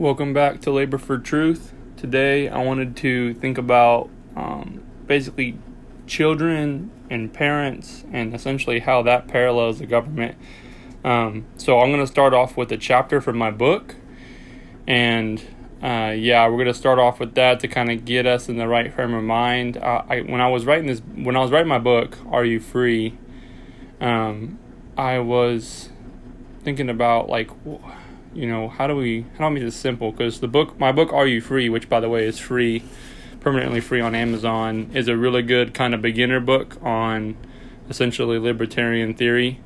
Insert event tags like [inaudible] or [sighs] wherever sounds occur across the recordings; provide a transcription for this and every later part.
Welcome back to Labor for Truth. Today I wanted to think about um, basically children and parents and essentially how that parallels the government. Um, so I'm going to start off with a chapter from my book. And uh, yeah, we're going to start off with that to kind of get us in the right frame of mind. Uh, I, when I was writing this, when I was writing my book, Are You Free? Um, I was thinking about like you know, how do we how do I make this simple? Because the book, my book, Are You Free, which by the way is free, permanently free on Amazon, is a really good kind of beginner book on essentially libertarian theory.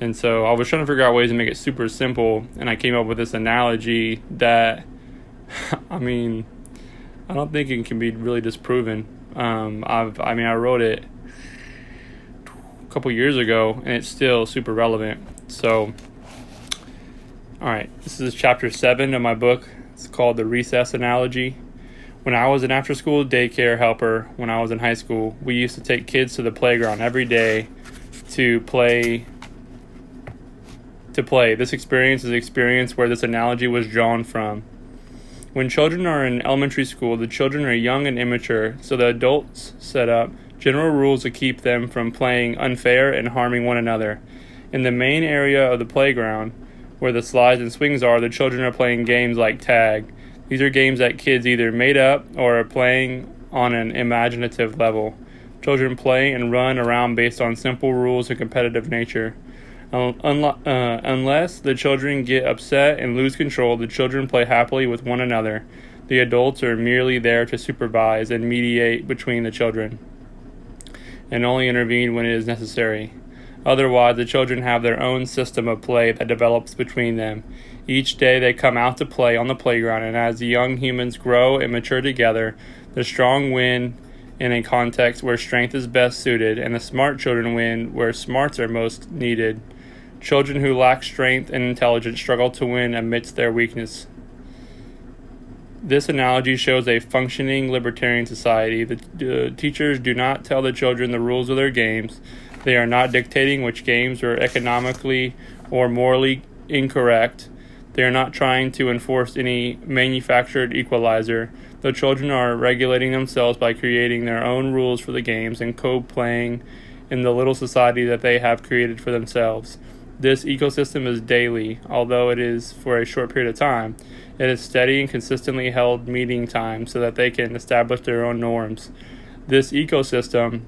And so I was trying to figure out ways to make it super simple, and I came up with this analogy that, [laughs] I mean, I don't think it can be really disproven. Um, I've, I mean, I wrote it a couple years ago, and it's still super relevant. So all right, this is chapter seven of my book. It's called The Recess Analogy. When I was an after school daycare helper when I was in high school, we used to take kids to the playground every day to play. To play. This experience is the experience where this analogy was drawn from. When children are in elementary school, the children are young and immature, so the adults set up general rules to keep them from playing unfair and harming one another. In the main area of the playground, where the slides and swings are, the children are playing games like tag. These are games that kids either made up or are playing on an imaginative level. Children play and run around based on simple rules of competitive nature. Uh, unless the children get upset and lose control, the children play happily with one another. The adults are merely there to supervise and mediate between the children, and only intervene when it is necessary. Otherwise, the children have their own system of play that develops between them. Each day they come out to play on the playground, and as the young humans grow and mature together, the strong win in a context where strength is best suited, and the smart children win where smarts are most needed. Children who lack strength and intelligence struggle to win amidst their weakness. This analogy shows a functioning libertarian society. The uh, teachers do not tell the children the rules of their games. They are not dictating which games are economically or morally incorrect. They are not trying to enforce any manufactured equalizer. The children are regulating themselves by creating their own rules for the games and co playing in the little society that they have created for themselves. This ecosystem is daily, although it is for a short period of time. It is steady and consistently held meeting time so that they can establish their own norms. This ecosystem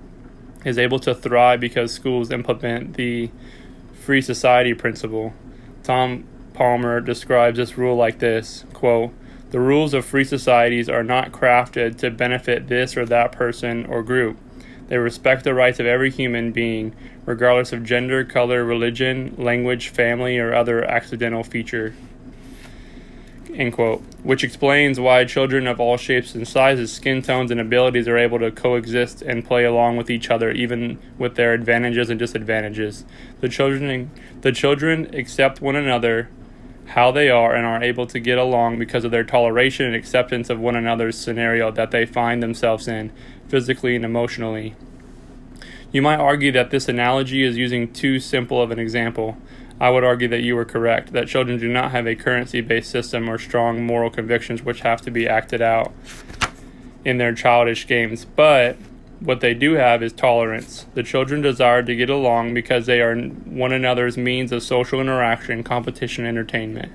is able to thrive because schools implement the free society principle. Tom Palmer describes this rule like this quote, The rules of free societies are not crafted to benefit this or that person or group. They respect the rights of every human being, regardless of gender, color, religion, language, family, or other accidental feature end quote, which explains why children of all shapes and sizes, skin tones, and abilities are able to coexist and play along with each other, even with their advantages and disadvantages. The children, the children accept one another how they are and are able to get along because of their toleration and acceptance of one another's scenario that they find themselves in, physically and emotionally. You might argue that this analogy is using too simple of an example. I would argue that you were correct, that children do not have a currency based system or strong moral convictions which have to be acted out in their childish games. But what they do have is tolerance. The children desire to get along because they are one another's means of social interaction, competition, entertainment.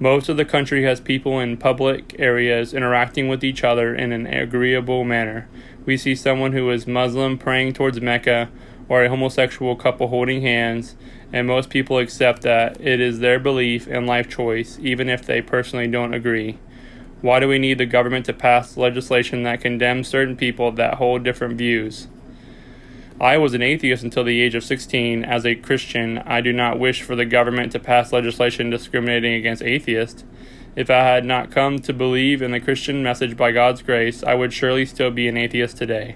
Most of the country has people in public areas interacting with each other in an agreeable manner. We see someone who is Muslim praying towards Mecca or a homosexual couple holding hands, and most people accept that it is their belief and life choice, even if they personally don't agree. Why do we need the government to pass legislation that condemns certain people that hold different views? I was an atheist until the age of 16. As a Christian, I do not wish for the government to pass legislation discriminating against atheists. If I had not come to believe in the Christian message by God's grace, I would surely still be an atheist today.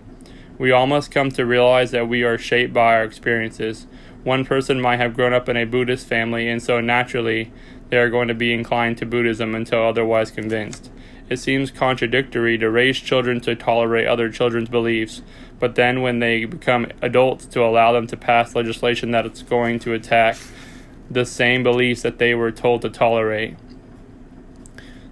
We all must come to realize that we are shaped by our experiences. One person might have grown up in a Buddhist family, and so naturally they are going to be inclined to Buddhism until otherwise convinced. It seems contradictory to raise children to tolerate other children's beliefs, but then when they become adults, to allow them to pass legislation that is going to attack the same beliefs that they were told to tolerate.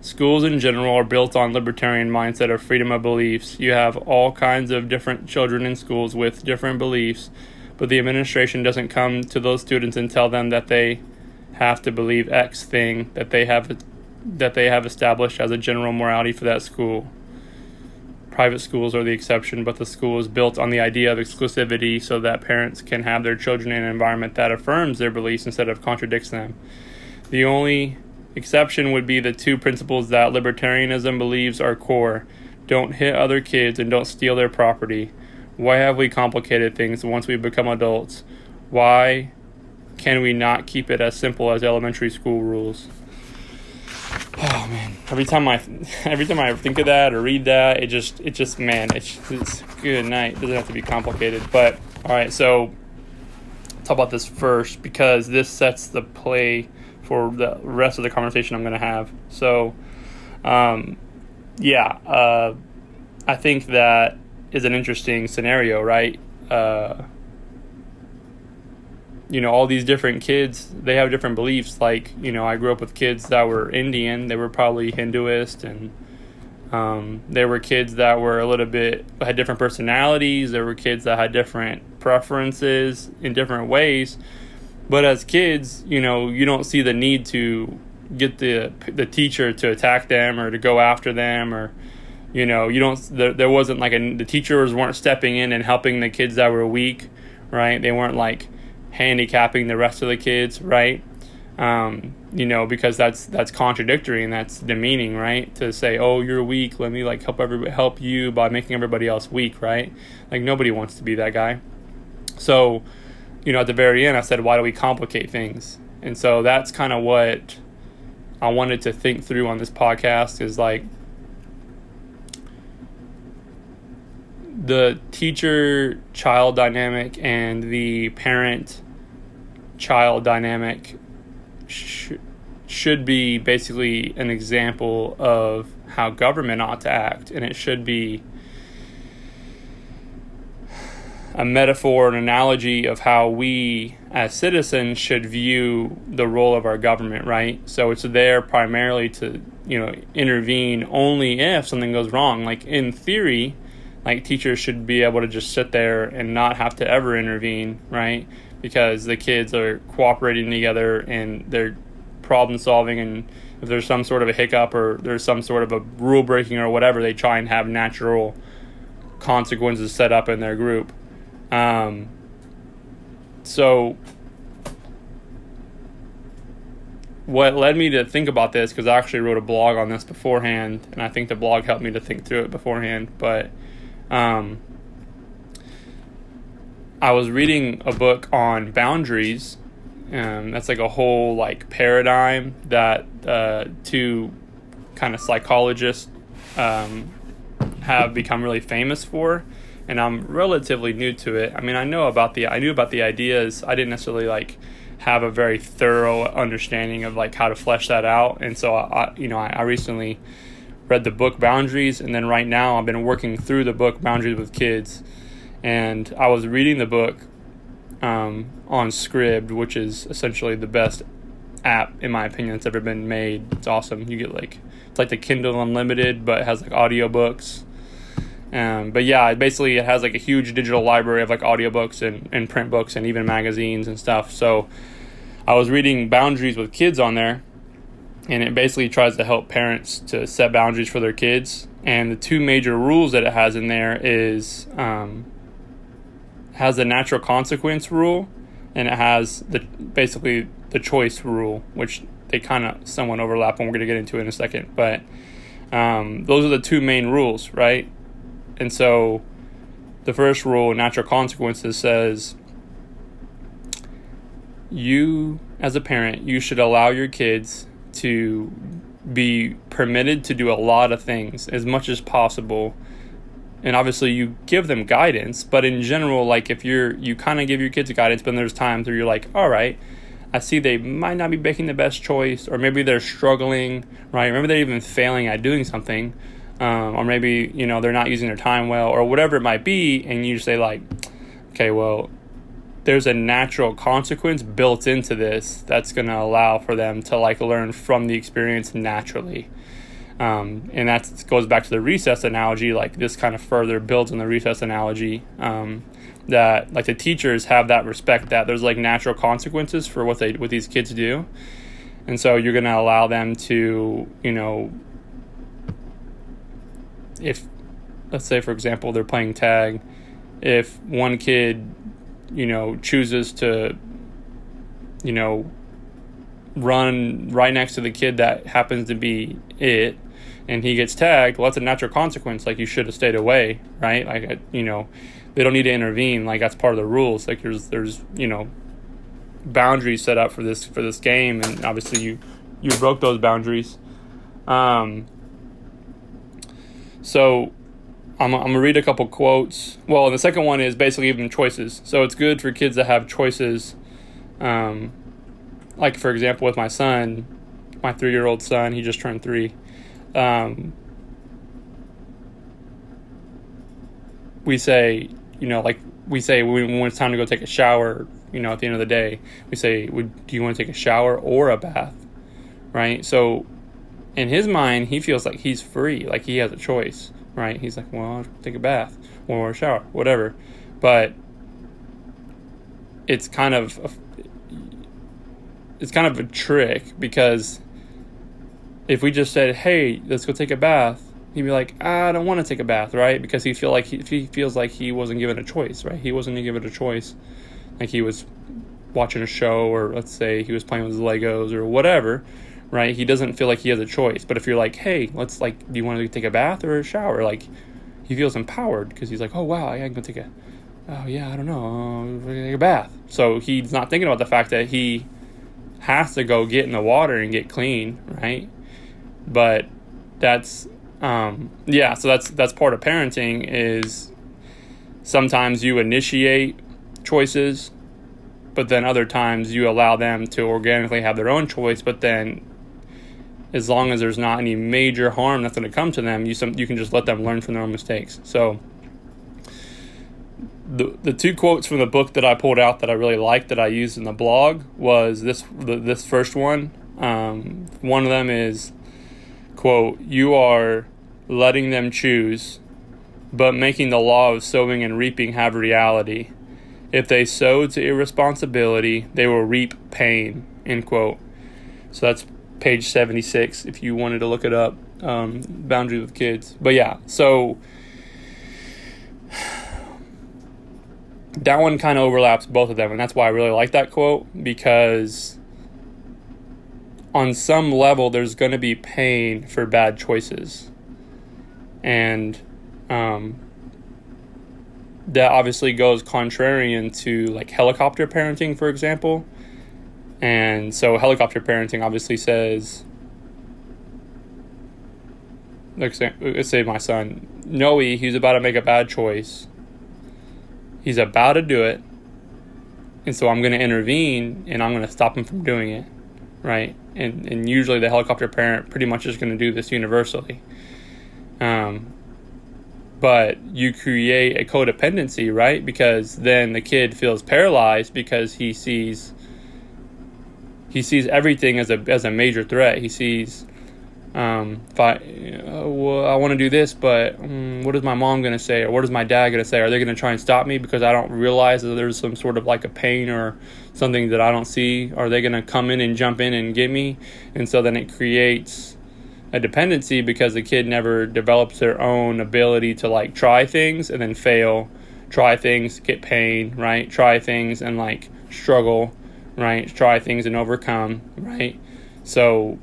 Schools in general are built on libertarian mindset of freedom of beliefs. You have all kinds of different children in schools with different beliefs, but the administration doesn't come to those students and tell them that they have to believe X thing that they have that they have established as a general morality for that school. Private schools are the exception, but the school is built on the idea of exclusivity so that parents can have their children in an environment that affirms their beliefs instead of contradicts them. The only exception would be the two principles that libertarianism believes are core don't hit other kids and don't steal their property. Why have we complicated things once we become adults? Why can we not keep it as simple as elementary school rules? Oh man! Every time I, [laughs] every time I think of that or read that, it just, it just, man, it's, it's good night. It doesn't have to be complicated. But all right, so talk about this first because this sets the play for the rest of the conversation I'm going to have. So, um, yeah, uh, I think that is an interesting scenario, right? Uh, you know all these different kids they have different beliefs like you know i grew up with kids that were indian they were probably hinduist and um, there were kids that were a little bit had different personalities there were kids that had different preferences in different ways but as kids you know you don't see the need to get the the teacher to attack them or to go after them or you know you don't there, there wasn't like a the teachers weren't stepping in and helping the kids that were weak right they weren't like handicapping the rest of the kids, right? Um, you know, because that's that's contradictory and that's demeaning, right? To say, "Oh, you're weak. Let me like help everybody help you by making everybody else weak," right? Like nobody wants to be that guy. So, you know, at the very end, I said, "Why do we complicate things?" And so that's kind of what I wanted to think through on this podcast is like the teacher child dynamic and the parent child dynamic sh- should be basically an example of how government ought to act and it should be a metaphor an analogy of how we as citizens should view the role of our government right so it's there primarily to you know intervene only if something goes wrong like in theory like teachers should be able to just sit there and not have to ever intervene, right? Because the kids are cooperating together and they're problem solving and if there's some sort of a hiccup or there's some sort of a rule breaking or whatever, they try and have natural consequences set up in their group. Um, so what led me to think about this because I actually wrote a blog on this beforehand, and I think the blog helped me to think through it beforehand. But um, I was reading a book on boundaries. Um, that's like a whole like paradigm that uh, two kind of psychologists um, have become really famous for, and I'm relatively new to it. I mean, I know about the I knew about the ideas. I didn't necessarily like have a very thorough understanding of like how to flesh that out, and so I, you know I, I recently read the book Boundaries, and then right now I've been working through the book Boundaries with Kids. And I was reading the book um, on Scribd, which is essentially the best app, in my opinion, that's ever been made. It's awesome. You get like, it's like the Kindle Unlimited, but it has like audiobooks. Um, but yeah, basically it has like a huge digital library of like audiobooks and, and print books and even magazines and stuff. So I was reading Boundaries with Kids on there, and it basically tries to help parents to set boundaries for their kids. And the two major rules that it has in there is um, has the natural consequence rule, and it has the basically the choice rule, which they kind of somewhat overlap, and we're going to get into it in a second. But um, those are the two main rules, right? And so the first rule, natural consequences, says you as a parent, you should allow your kids to be permitted to do a lot of things as much as possible. And obviously you give them guidance but in general like if you're you kind of give your kids guidance but there's times where you're like all right i see they might not be making the best choice or maybe they're struggling right? Maybe they're even failing at doing something um, or maybe you know they're not using their time well or whatever it might be and you say like okay well there's a natural consequence built into this that's going to allow for them to like learn from the experience naturally Um, and that goes back to the recess analogy. Like this kind of further builds on the recess analogy. Um, that like the teachers have that respect that there's like natural consequences for what they what these kids do, and so you're going to allow them to you know if let's say for example they're playing tag, if one kid you know chooses to you know run right next to the kid that happens to be it and he gets tagged, well, that's a natural consequence. Like you should have stayed away, right? Like you know, they don't need to intervene. Like that's part of the rules. Like there's there's you know boundaries set up for this for this game, and obviously you you broke those boundaries. Um, so I'm, I'm gonna read a couple quotes. Well, the second one is basically giving choices. So it's good for kids to have choices. Um, like for example, with my son, my three year old son, he just turned three um, we say, you know, like we say when, when it's time to go take a shower, you know, at the end of the day, we say, would, do you want to take a shower or a bath? Right? So in his mind, he feels like he's free, like he has a choice, right? He's like, well, I'll take a bath or a shower, whatever. But it's kind of a, it's kind of a trick because if we just said, "Hey, let's go take a bath," he'd be like, "I don't want to take a bath," right? Because he feel like he, he feels like he wasn't given a choice, right? He wasn't given a choice, like he was watching a show, or let's say he was playing with his Legos or whatever, right? He doesn't feel like he has a choice. But if you're like, "Hey, let's like, do you want to take a bath or a shower?" Like, he feels empowered because he's like, "Oh wow, I can go take a." Oh yeah, I don't know. Take a bath. So he's not thinking about the fact that he has to go get in the water and get clean, right? but that's um, yeah so that's that's part of parenting is sometimes you initiate choices but then other times you allow them to organically have their own choice but then as long as there's not any major harm that's going to come to them you some you can just let them learn from their own mistakes so the the two quotes from the book that I pulled out that I really liked that I used in the blog was this the, this first one um, one of them is quote, you are letting them choose, but making the law of sowing and reaping have reality. If they sow to irresponsibility, they will reap pain, end quote. So that's page 76 if you wanted to look it up, um, Boundaries with Kids. But yeah, so [sighs] that one kind of overlaps both of them, and that's why I really like that quote because on some level there's going to be pain for bad choices and um, that obviously goes contrarian to like helicopter parenting for example and so helicopter parenting obviously says let's say, let's say my son noe he's about to make a bad choice he's about to do it and so i'm going to intervene and i'm going to stop him from doing it right? And and usually the helicopter parent pretty much is going to do this universally. Um, but you create a codependency, right? Because then the kid feels paralyzed because he sees he sees everything as a as a major threat. He sees um, if I, uh, well, I want to do this, but um, what is my mom going to say, or what is my dad going to say? Are they going to try and stop me because I don't realize that there's some sort of like a pain or something that I don't see? Are they going to come in and jump in and get me? And so then it creates a dependency because the kid never develops their own ability to like try things and then fail, try things, get pain, right? Try things and like struggle, right? Try things and overcome, right? So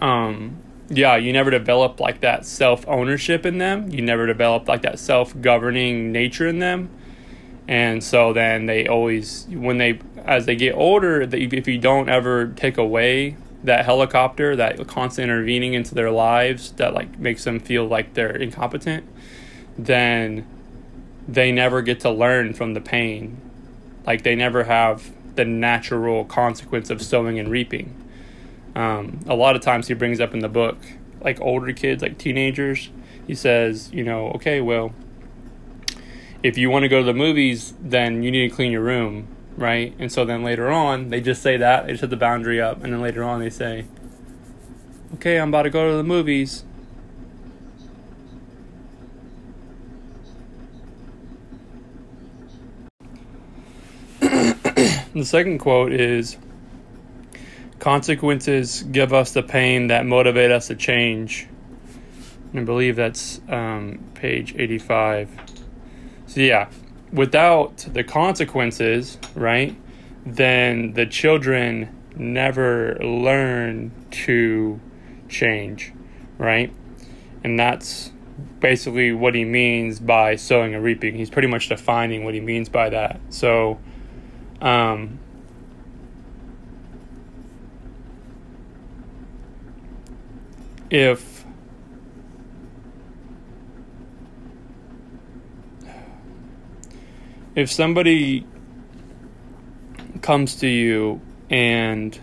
um, yeah, you never develop like that self ownership in them. You never develop like that self governing nature in them. And so then they always, when they, as they get older, if you don't ever take away that helicopter, that constant intervening into their lives that like makes them feel like they're incompetent, then they never get to learn from the pain. Like they never have the natural consequence of sowing and reaping. Um, a lot of times he brings up in the book, like older kids, like teenagers, he says, you know, okay, well, if you want to go to the movies, then you need to clean your room, right? And so then later on, they just say that, they set the boundary up, and then later on they say, Okay, I'm about to go to the movies. The second quote is Consequences give us the pain that motivate us to change. And I believe that's um, page 85. So, yeah, without the consequences, right, then the children never learn to change, right? And that's basically what he means by sowing and reaping. He's pretty much defining what he means by that. So, um, if if somebody comes to you and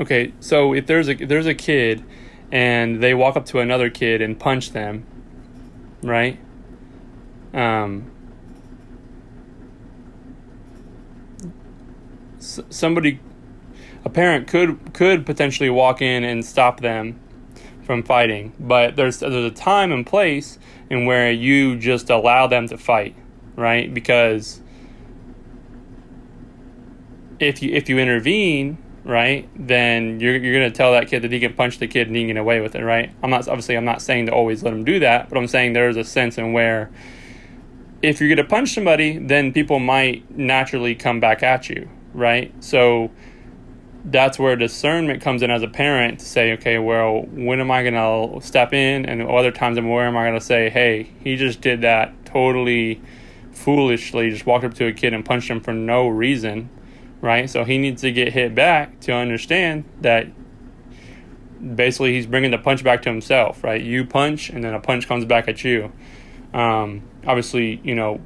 okay so if there's a if there's a kid and they walk up to another kid and punch them right? Um somebody a parent could could potentially walk in and stop them from fighting, but there's there's a time and place in where you just allow them to fight, right? Because if you if you intervene, right, then you're you're gonna tell that kid that he can punch the kid and he can get away with it, right? I'm not obviously I'm not saying to always let him do that, but I'm saying there's a sense in where if you're gonna punch somebody, then people might naturally come back at you, right? So that's where discernment comes in as a parent to say, okay, well, when am I going to step in? And other times, where am I going to say, hey, he just did that totally foolishly, just walked up to a kid and punched him for no reason, right? So he needs to get hit back to understand that basically he's bringing the punch back to himself, right? You punch, and then a punch comes back at you. Um, obviously, you know,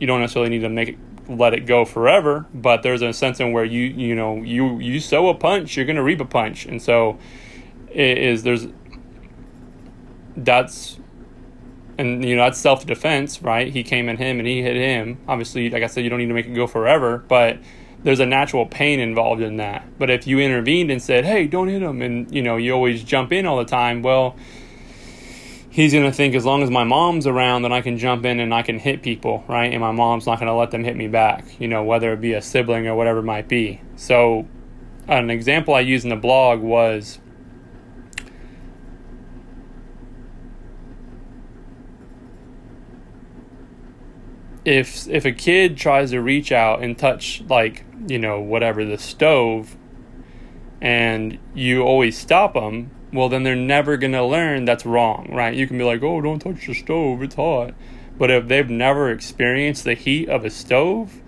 you don't necessarily need to make let it go forever, but there's a sense in where you you know you you sow a punch, you're gonna reap a punch, and so it is there's that's and you know that's self defense, right? He came at him and he hit him. Obviously, like I said, you don't need to make it go forever, but there's a natural pain involved in that. But if you intervened and said, "Hey, don't hit him," and you know you always jump in all the time, well he's going to think as long as my mom's around then I can jump in and I can hit people, right? And my mom's not going to let them hit me back, you know, whether it be a sibling or whatever it might be. So, an example I used in the blog was if if a kid tries to reach out and touch like, you know, whatever the stove and you always stop them, well, then they're never going to learn that's wrong, right? You can be like, oh, don't touch the stove, it's hot. But if they've never experienced the heat of a stove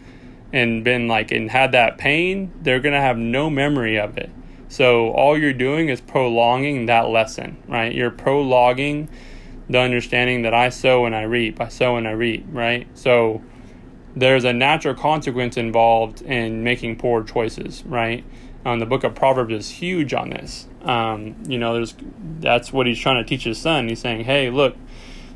and been like, and had that pain, they're going to have no memory of it. So all you're doing is prolonging that lesson, right? You're prolonging the understanding that I sow and I reap, I sow and I reap, right? So there's a natural consequence involved in making poor choices, right? Um, the book of Proverbs is huge on this. Um, you know, there's that's what he's trying to teach his son. He's saying, "Hey, look,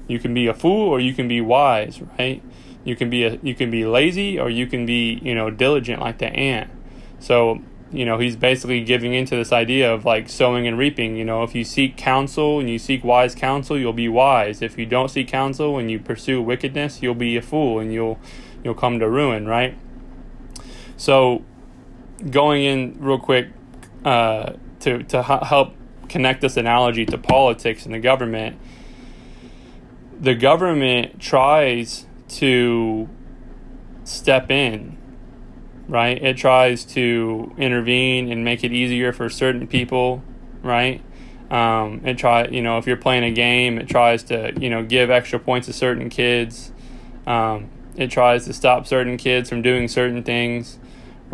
you can be a fool or you can be wise, right? You can be a you can be lazy or you can be you know diligent like the ant." So you know he's basically giving into this idea of like sowing and reaping. You know, if you seek counsel and you seek wise counsel, you'll be wise. If you don't seek counsel and you pursue wickedness, you'll be a fool and you'll you'll come to ruin, right? So going in real quick uh, to to help connect this analogy to politics and the government, the government tries to step in, right? It tries to intervene and make it easier for certain people, right? Um, it try you know if you're playing a game, it tries to you know give extra points to certain kids. Um, it tries to stop certain kids from doing certain things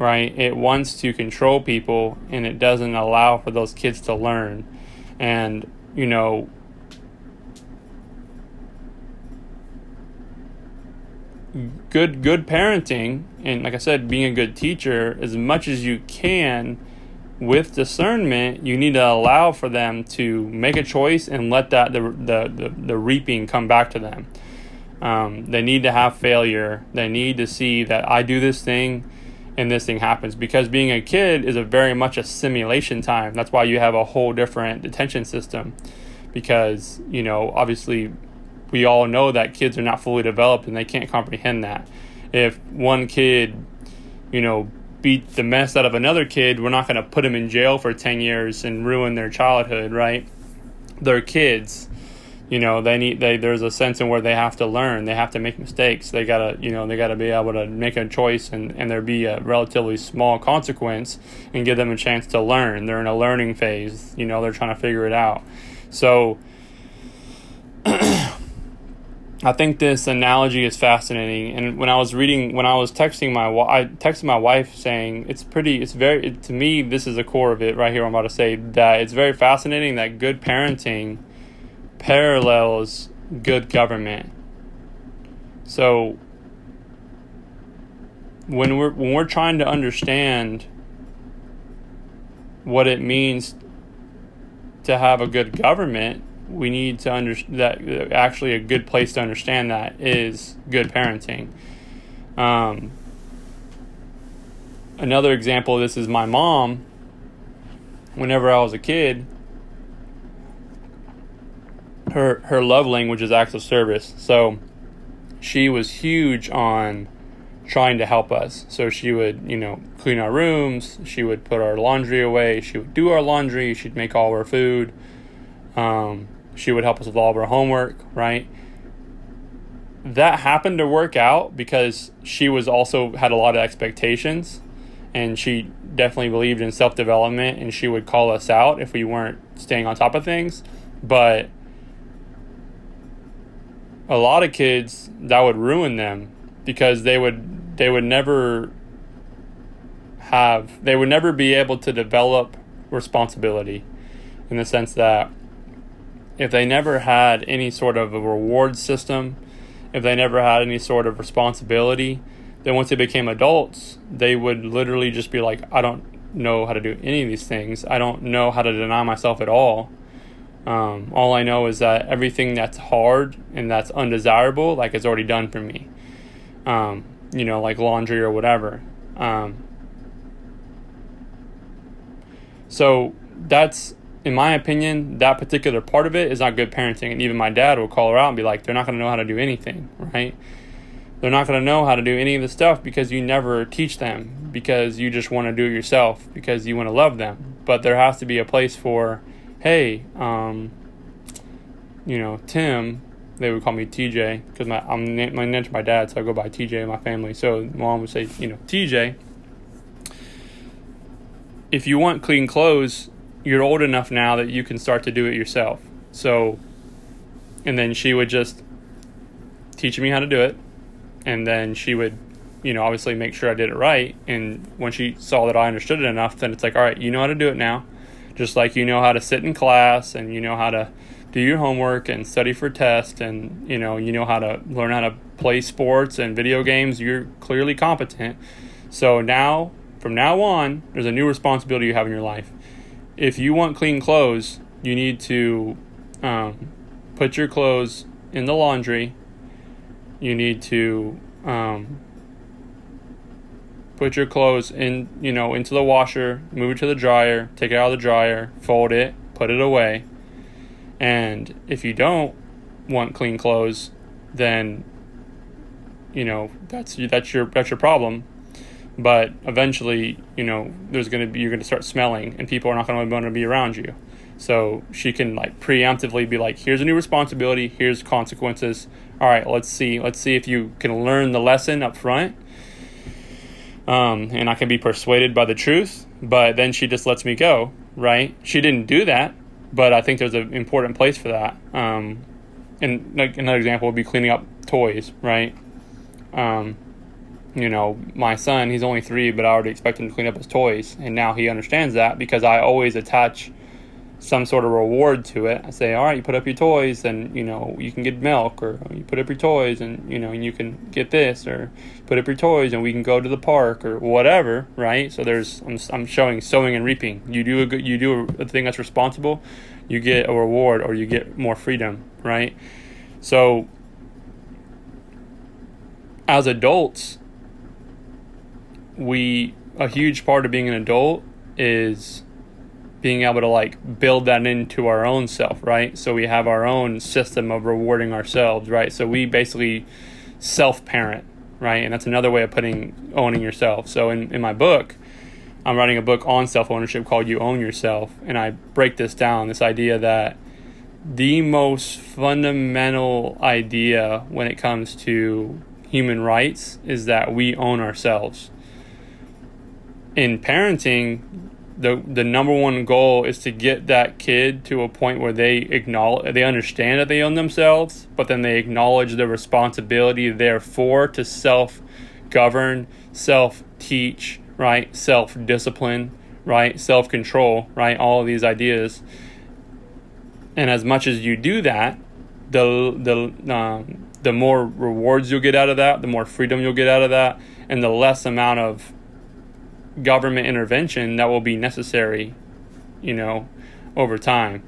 right? It wants to control people and it doesn't allow for those kids to learn. And, you know, good good parenting and like I said being a good teacher as much as you can with discernment you need to allow for them to make a choice and let that the the, the, the reaping come back to them um, they need to have failure they need to see that I do this thing and this thing happens because being a kid is a very much a simulation time. That's why you have a whole different detention system because, you know, obviously we all know that kids are not fully developed and they can't comprehend that. If one kid, you know, beat the mess out of another kid, we're not going to put them in jail for 10 years and ruin their childhood, right? They're kids you know they need they there's a sense in where they have to learn. They have to make mistakes. They gotta you know they gotta be able to make a choice and and there be a relatively small consequence and give them a chance to learn. They're in a learning phase. You know they're trying to figure it out. So [clears throat] I think this analogy is fascinating, and when I was reading, when I was texting my, I texted my wife saying it's pretty, it's very, it, to me, this is the core of it right here. I'm about to say that it's very fascinating that good parenting parallels good government. So when we're when we're trying to understand what it means to have a good government, we need to understand that actually a good place to understand that is good parenting. Um, another example of this is my mom. Whenever I was a kid, her her love language is acts of service. So she was huge on trying to help us. So she would, you know, clean our rooms, she would put our laundry away, she would do our laundry, she'd make all our food. Um, she would help us with all of our homework, right? That happened to work out because she was also had a lot of expectations and she definitely believed in self-development and she would call us out if we weren't staying on top of things. But a lot of kids that would ruin them because they would they would never have they would never be able to develop responsibility in the sense that if they never had any sort of a reward system, if they never had any sort of responsibility, then once they became adults, they would literally just be like, I don't know how to do any of these things. I don't know how to deny myself at all. Um, all I know is that everything that's hard and that's undesirable, like it's already done for me. Um, you know, like laundry or whatever. Um, so that's, in my opinion, that particular part of it is not good parenting. And even my dad will call her out and be like, they're not going to know how to do anything, right? They're not going to know how to do any of the stuff because you never teach them, because you just want to do it yourself, because you want to love them. But there has to be a place for hey, um, you know, Tim, they would call me TJ because my I'm my name's my dad, so I go by TJ in my family. So mom would say, you know, TJ. If you want clean clothes, you're old enough now that you can start to do it yourself. So, and then she would just teach me how to do it, and then she would, you know, obviously make sure I did it right. And when she saw that I understood it enough, then it's like, all right, you know how to do it now just like you know how to sit in class and you know how to do your homework and study for tests and you know you know how to learn how to play sports and video games you're clearly competent. So now from now on there's a new responsibility you have in your life. If you want clean clothes you need to um, put your clothes in the laundry. You need to um, put your clothes in, you know, into the washer, move it to the dryer, take it out of the dryer, fold it, put it away. And if you don't want clean clothes, then you know, that's that's your that's your problem. But eventually, you know, there's going to be you're going to start smelling and people are not going to want to be around you. So she can like preemptively be like, here's a new responsibility, here's consequences. All right, let's see. Let's see if you can learn the lesson up front um, and I can be persuaded by the truth, but then she just lets me go, right? She didn't do that, but I think there's an important place for that. Um, and like another example would be cleaning up toys, right? Um, you know, my son, he's only three, but I already expect him to clean up his toys, and now he understands that because I always attach some sort of reward to it. I say, all right, you put up your toys and, you know, you can get milk or you put up your toys and, you know, you can get this or put up your toys and we can go to the park or whatever, right? So there's, I'm, I'm showing sowing and reaping. You do a good, you do a, a thing that's responsible, you get a reward or you get more freedom, right? So as adults, we a huge part of being an adult is being able to like build that into our own self, right? So we have our own system of rewarding ourselves, right? So we basically self parent, right? And that's another way of putting owning yourself. So in, in my book, I'm writing a book on self ownership called You Own Yourself. And I break this down this idea that the most fundamental idea when it comes to human rights is that we own ourselves. In parenting, the the number one goal is to get that kid to a point where they acknowledge they understand that they own themselves, but then they acknowledge the responsibility therefore to self govern, self teach, right? Self discipline, right? Self control, right? All of these ideas. And as much as you do that, the the um, the more rewards you'll get out of that, the more freedom you'll get out of that, and the less amount of government intervention that will be necessary, you know, over time.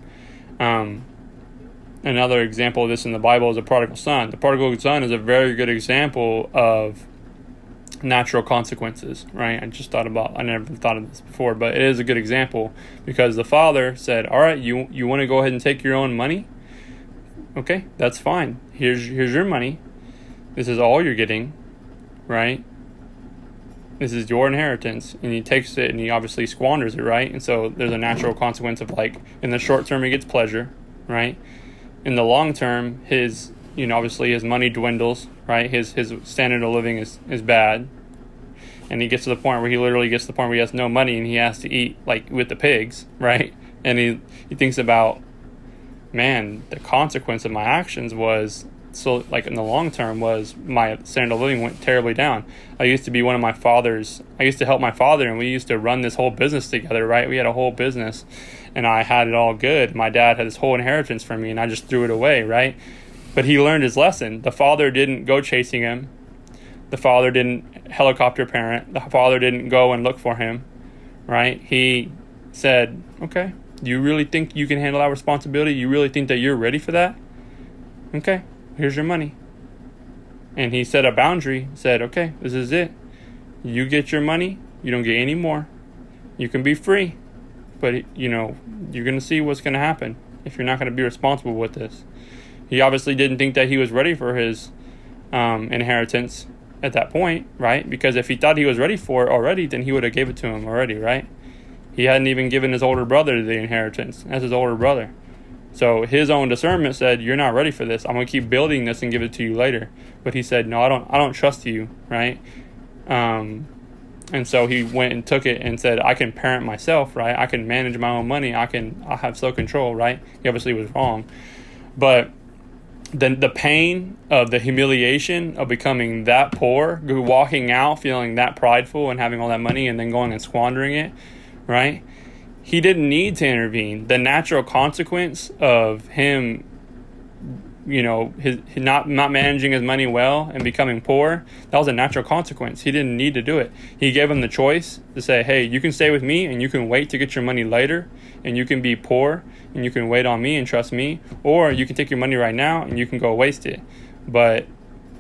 Um, another example of this in the Bible is a prodigal son. The prodigal son is a very good example of natural consequences, right? I just thought about I never thought of this before, but it is a good example because the father said, "All right, you you want to go ahead and take your own money? Okay, that's fine. Here's here's your money. This is all you're getting, right? This is your inheritance." And he takes it and he obviously squanders it, right? And so there's a natural consequence of like in the short term he gets pleasure, right? In the long term, his you know obviously his money dwindles, right? His his standard of living is is bad, and he gets to the point where he literally gets to the point where he has no money and he has to eat like with the pigs, right? And he he thinks about, man, the consequence of my actions was so like in the long term was my standard of living went terribly down. I used to be one of my father's. I used to help my father, and we used to run this whole business together. Right, we had a whole business, and I had it all good. My dad had this whole inheritance for me, and I just threw it away. Right, but he learned his lesson. The father didn't go chasing him. The father didn't helicopter parent. The father didn't go and look for him. Right, he said, "Okay, do you really think you can handle that responsibility? You really think that you're ready for that?" Okay, here's your money. And he set a boundary, said, okay, this is it. You get your money, you don't get any more. You can be free, but you know, you're going to see what's going to happen if you're not going to be responsible with this. He obviously didn't think that he was ready for his um, inheritance at that point, right? Because if he thought he was ready for it already, then he would have gave it to him already, right? He hadn't even given his older brother the inheritance as his older brother. So his own discernment said, "You're not ready for this. I'm going to keep building this and give it to you later." But he said, "No, I don't. I don't trust you." Right? Um, and so he went and took it and said, "I can parent myself. Right? I can manage my own money. I can. I have self control." Right? He obviously was wrong, but the the pain of the humiliation of becoming that poor, walking out feeling that prideful and having all that money and then going and squandering it, right? He didn't need to intervene. The natural consequence of him, you know, his, not not managing his money well and becoming poor, that was a natural consequence. He didn't need to do it. He gave him the choice to say, "Hey, you can stay with me and you can wait to get your money later, and you can be poor and you can wait on me and trust me, or you can take your money right now and you can go waste it." But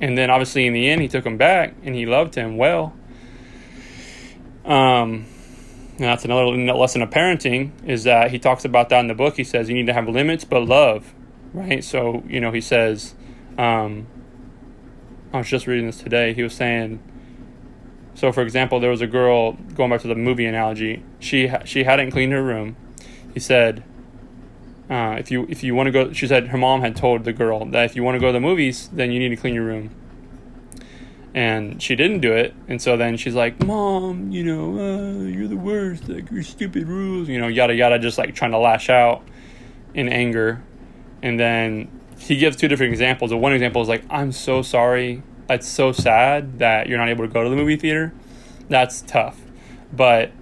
and then obviously in the end, he took him back and he loved him well. Um and that's another lesson of parenting is that he talks about that in the book. He says you need to have limits, but love, right? So you know he says, um, I was just reading this today. He was saying, so for example, there was a girl going back to the movie analogy. She she hadn't cleaned her room. He said, uh, if you if you want to go, she said her mom had told the girl that if you want to go to the movies, then you need to clean your room and she didn't do it. And so then she's like mom you know uh, you're the worst. Like your stupid rules you know yada yada just like trying to lash out in anger. And then he gives two different examples. The one example is like i'm so sorry. It's so sad that you're not able to go to the movie theater. That's tough. But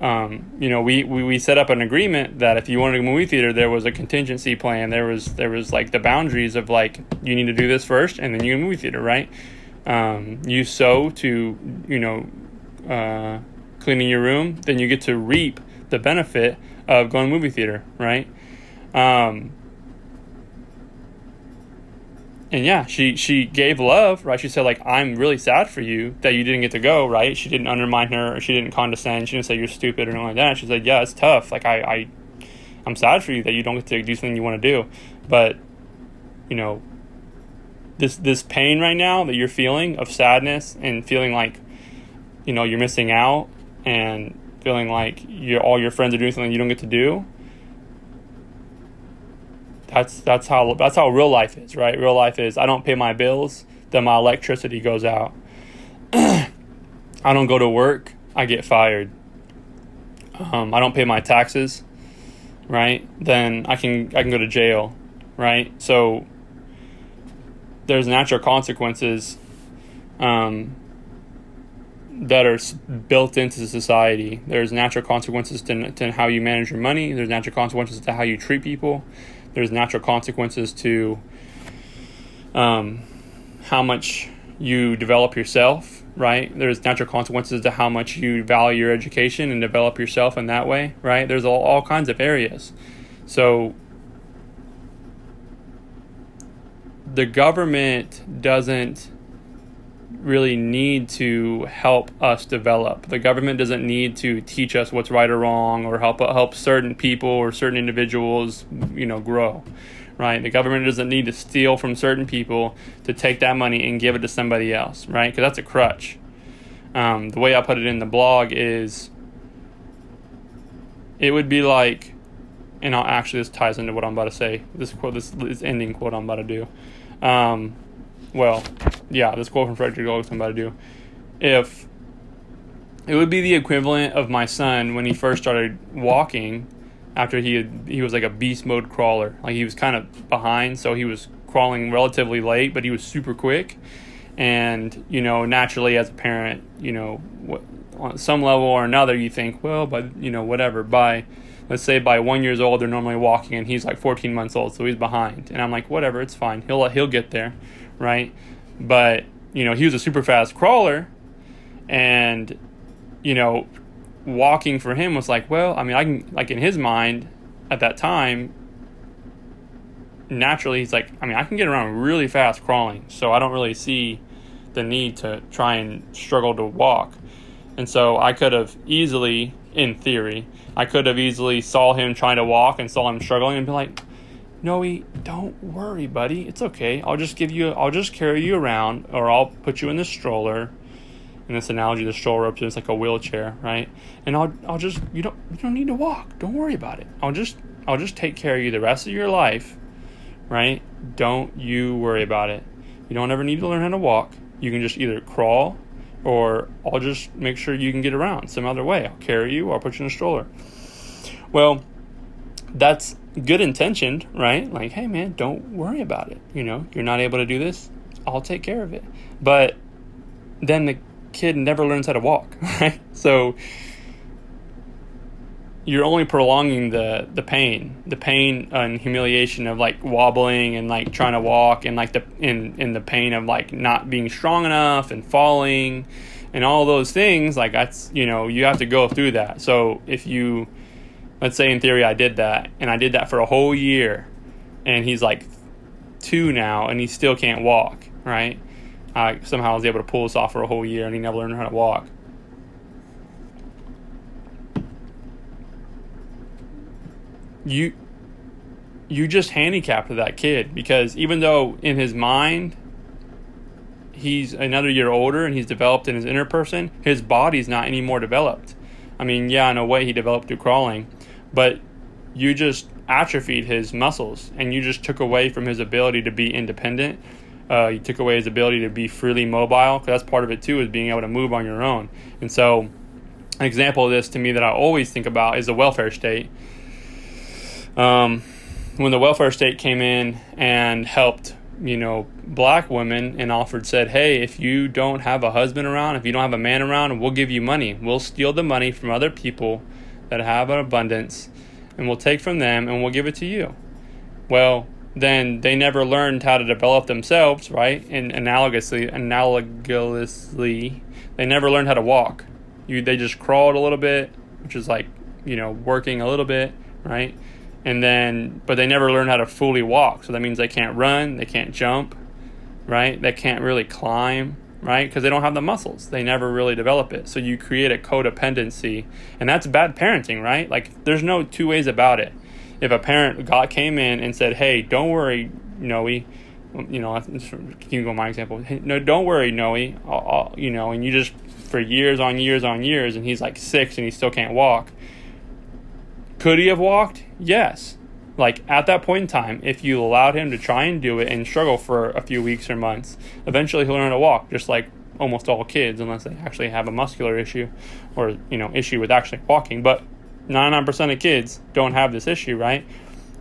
um, you know, we, we, we set up an agreement that if you wanted a movie theater, there was a contingency plan. There was there was like the boundaries of like you need to do this first, and then you movie theater, right? Um, you sow to you know uh, cleaning your room, then you get to reap the benefit of going to movie theater, right? Um, and yeah, she she gave love, right? She said like, "I'm really sad for you that you didn't get to go," right? She didn't undermine her, or she didn't condescend. She didn't say you're stupid or anything like that. She said, "Yeah, it's tough. Like I, I I'm sad for you that you don't get to do something you want to do, but you know, this this pain right now that you're feeling of sadness and feeling like, you know, you're missing out and feeling like you all your friends are doing something you don't get to do." That's that's how that's how real life is, right? Real life is I don't pay my bills, then my electricity goes out. [clears throat] I don't go to work, I get fired. Um, I don't pay my taxes, right? Then I can I can go to jail, right? So there's natural consequences um, that are built into society. There's natural consequences to, to how you manage your money. There's natural consequences to how you treat people there's natural consequences to um, how much you develop yourself, right? There's natural consequences to how much you value your education and develop yourself in that way, right? There's all, all kinds of areas. So the government doesn't really need to help us develop. The government doesn't need to teach us what's right or wrong or help help certain people or certain individuals, you know, grow. Right? The government doesn't need to steal from certain people to take that money and give it to somebody else, right? Because that's a crutch. Um, the way I put it in the blog is it would be like, and I'll actually this ties into what I'm about to say. This quote, this, this ending quote I'm about to do. Um, well, yeah, this quote from Frederick Douglass I'm about to do. If it would be the equivalent of my son when he first started walking after he had, he was like a beast mode crawler. Like he was kind of behind, so he was crawling relatively late, but he was super quick. And you know, naturally as a parent, you know, what, on some level or another, you think, well, but you know, whatever. By let's say by one years old, they're normally walking, and he's like 14 months old, so he's behind. And I'm like, whatever, it's fine. He'll uh, he'll get there, right? But, you know, he was a super fast crawler and, you know, walking for him was like, well, I mean, I can, like, in his mind at that time, naturally, he's like, I mean, I can get around really fast crawling, so I don't really see the need to try and struggle to walk. And so I could have easily, in theory, I could have easily saw him trying to walk and saw him struggling and be like, Noe, don't worry, buddy. It's okay. I'll just give you, I'll just carry you around, or I'll put you in the stroller. In this analogy, the stroller represents like a wheelchair, right? And I'll, I'll just, you don't, you don't need to walk. Don't worry about it. I'll just, I'll just take care of you the rest of your life, right? Don't you worry about it. You don't ever need to learn how to walk. You can just either crawl, or I'll just make sure you can get around some other way. I'll carry you, I'll put you in a stroller. Well, that's good intentioned, right? Like, hey man, don't worry about it. You know, you're not able to do this, I'll take care of it. But then the kid never learns how to walk, [laughs] right? So you're only prolonging the the pain, the pain and humiliation of like wobbling and like trying to walk and like the in in the pain of like not being strong enough and falling and all those things like that's you know you have to go through that. So if you let's say in theory I did that and I did that for a whole year and he's like two now and he still can't walk, right? I somehow was able to pull this off for a whole year and he never learned how to walk. You you just handicapped that kid because even though in his mind he's another year older and he's developed in his inner person, his body's not any more developed. I mean, yeah, in a way he developed through crawling, but you just atrophied his muscles and you just took away from his ability to be independent. Uh, you took away his ability to be freely mobile because that's part of it too is being able to move on your own. And so, an example of this to me that I always think about is the welfare state. Um, when the welfare state came in and helped, you know, black women and offered said, "Hey, if you don't have a husband around, if you don't have a man around, we'll give you money. We'll steal the money from other people." that have an abundance, and we'll take from them and we'll give it to you. Well, then they never learned how to develop themselves, right? And analogously, analogously, they never learned how to walk. You, they just crawled a little bit, which is like, you know, working a little bit, right? And then, but they never learn how to fully walk. So that means they can't run, they can't jump, right? they can't really climb, right? Because they don't have the muscles. They never really develop it. So you create a codependency, and that's bad parenting, right? Like there's no two ways about it. If a parent got came in and said, "Hey, don't worry, Noe," you know, can you go my example? Hey, no, don't worry, Noe. I'll, I'll, you know, and you just for years on years on years, and he's like six and he still can't walk. Could he have walked? Yes. Like at that point in time, if you allowed him to try and do it and struggle for a few weeks or months, eventually he'll learn to walk, just like almost all kids, unless they actually have a muscular issue or you know issue with actually walking. But 99% of kids don't have this issue, right?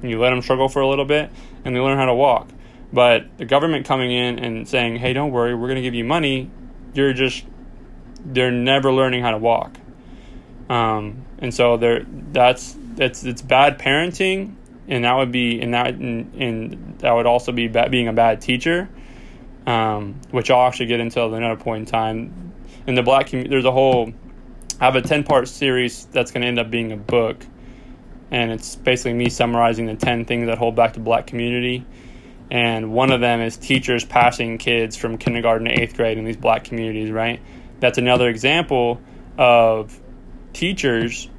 And you let them struggle for a little bit, and they learn how to walk. But the government coming in and saying, "Hey, don't worry, we're going to give you money," you're just they're never learning how to walk. Um, and so they're that's it's it's bad parenting, and that would be and that and, and that would also be bad, being a bad teacher, um, which I'll actually get into at another point in time. In the black community, there's a whole I have a ten part series that's going to end up being a book, and it's basically me summarizing the ten things that hold back the black community. And one of them is teachers passing kids from kindergarten to eighth grade in these black communities, right? That's another example of teachers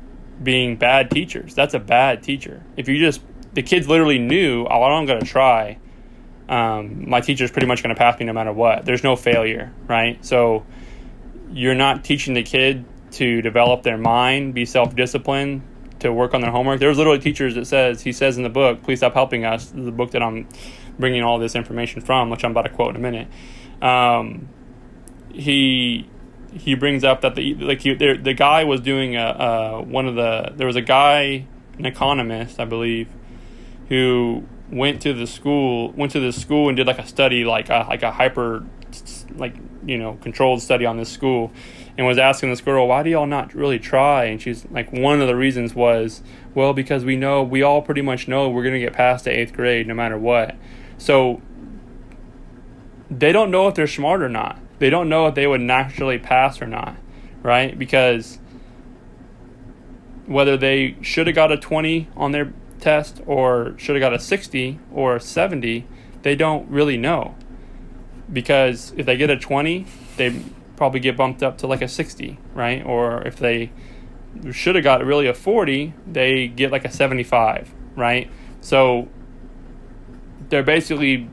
being bad teachers. That's a bad teacher. If you just the kids literally knew, oh, I'm going to try. Um, my teacher's pretty much going to pass me no matter what. There's no failure, right? So you're not teaching the kid to develop their mind, be self disciplined, to work on their homework. There's literally teachers that says he says in the book, "Please stop helping us." the book that I'm bringing all this information from, which I'm about to quote in a minute. Um, he he brings up that the like he, the, the guy was doing a uh, one of the there was a guy an economist I believe who went to the school went to the school and did like a study like a like a hyper like you know controlled study on this school and was asking this girl why do y'all not really try? And she's like one of the reasons was well because we know we all pretty much know we're going to get past the eighth grade no matter what. So they don't know if they're smart or not they don't know if they would naturally pass or not, right? Because whether they should have got a 20 on their test or should have got a 60 or a 70, they don't really know. Because if they get a 20, they probably get bumped up to like a 60, right? Or if they should have got really a 40, they get like a 75, right? So they're basically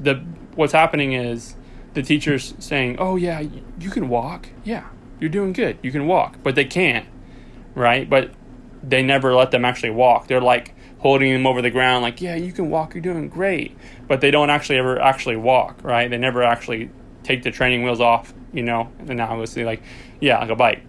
the what's happening is the teacher's saying, "Oh yeah, you can walk. Yeah, you're doing good. You can walk," but they can't, right? But they never let them actually walk. They're like holding them over the ground, like, "Yeah, you can walk. You're doing great," but they don't actually ever actually walk, right? They never actually take the training wheels off, you know. And obviously, like, yeah, like a bike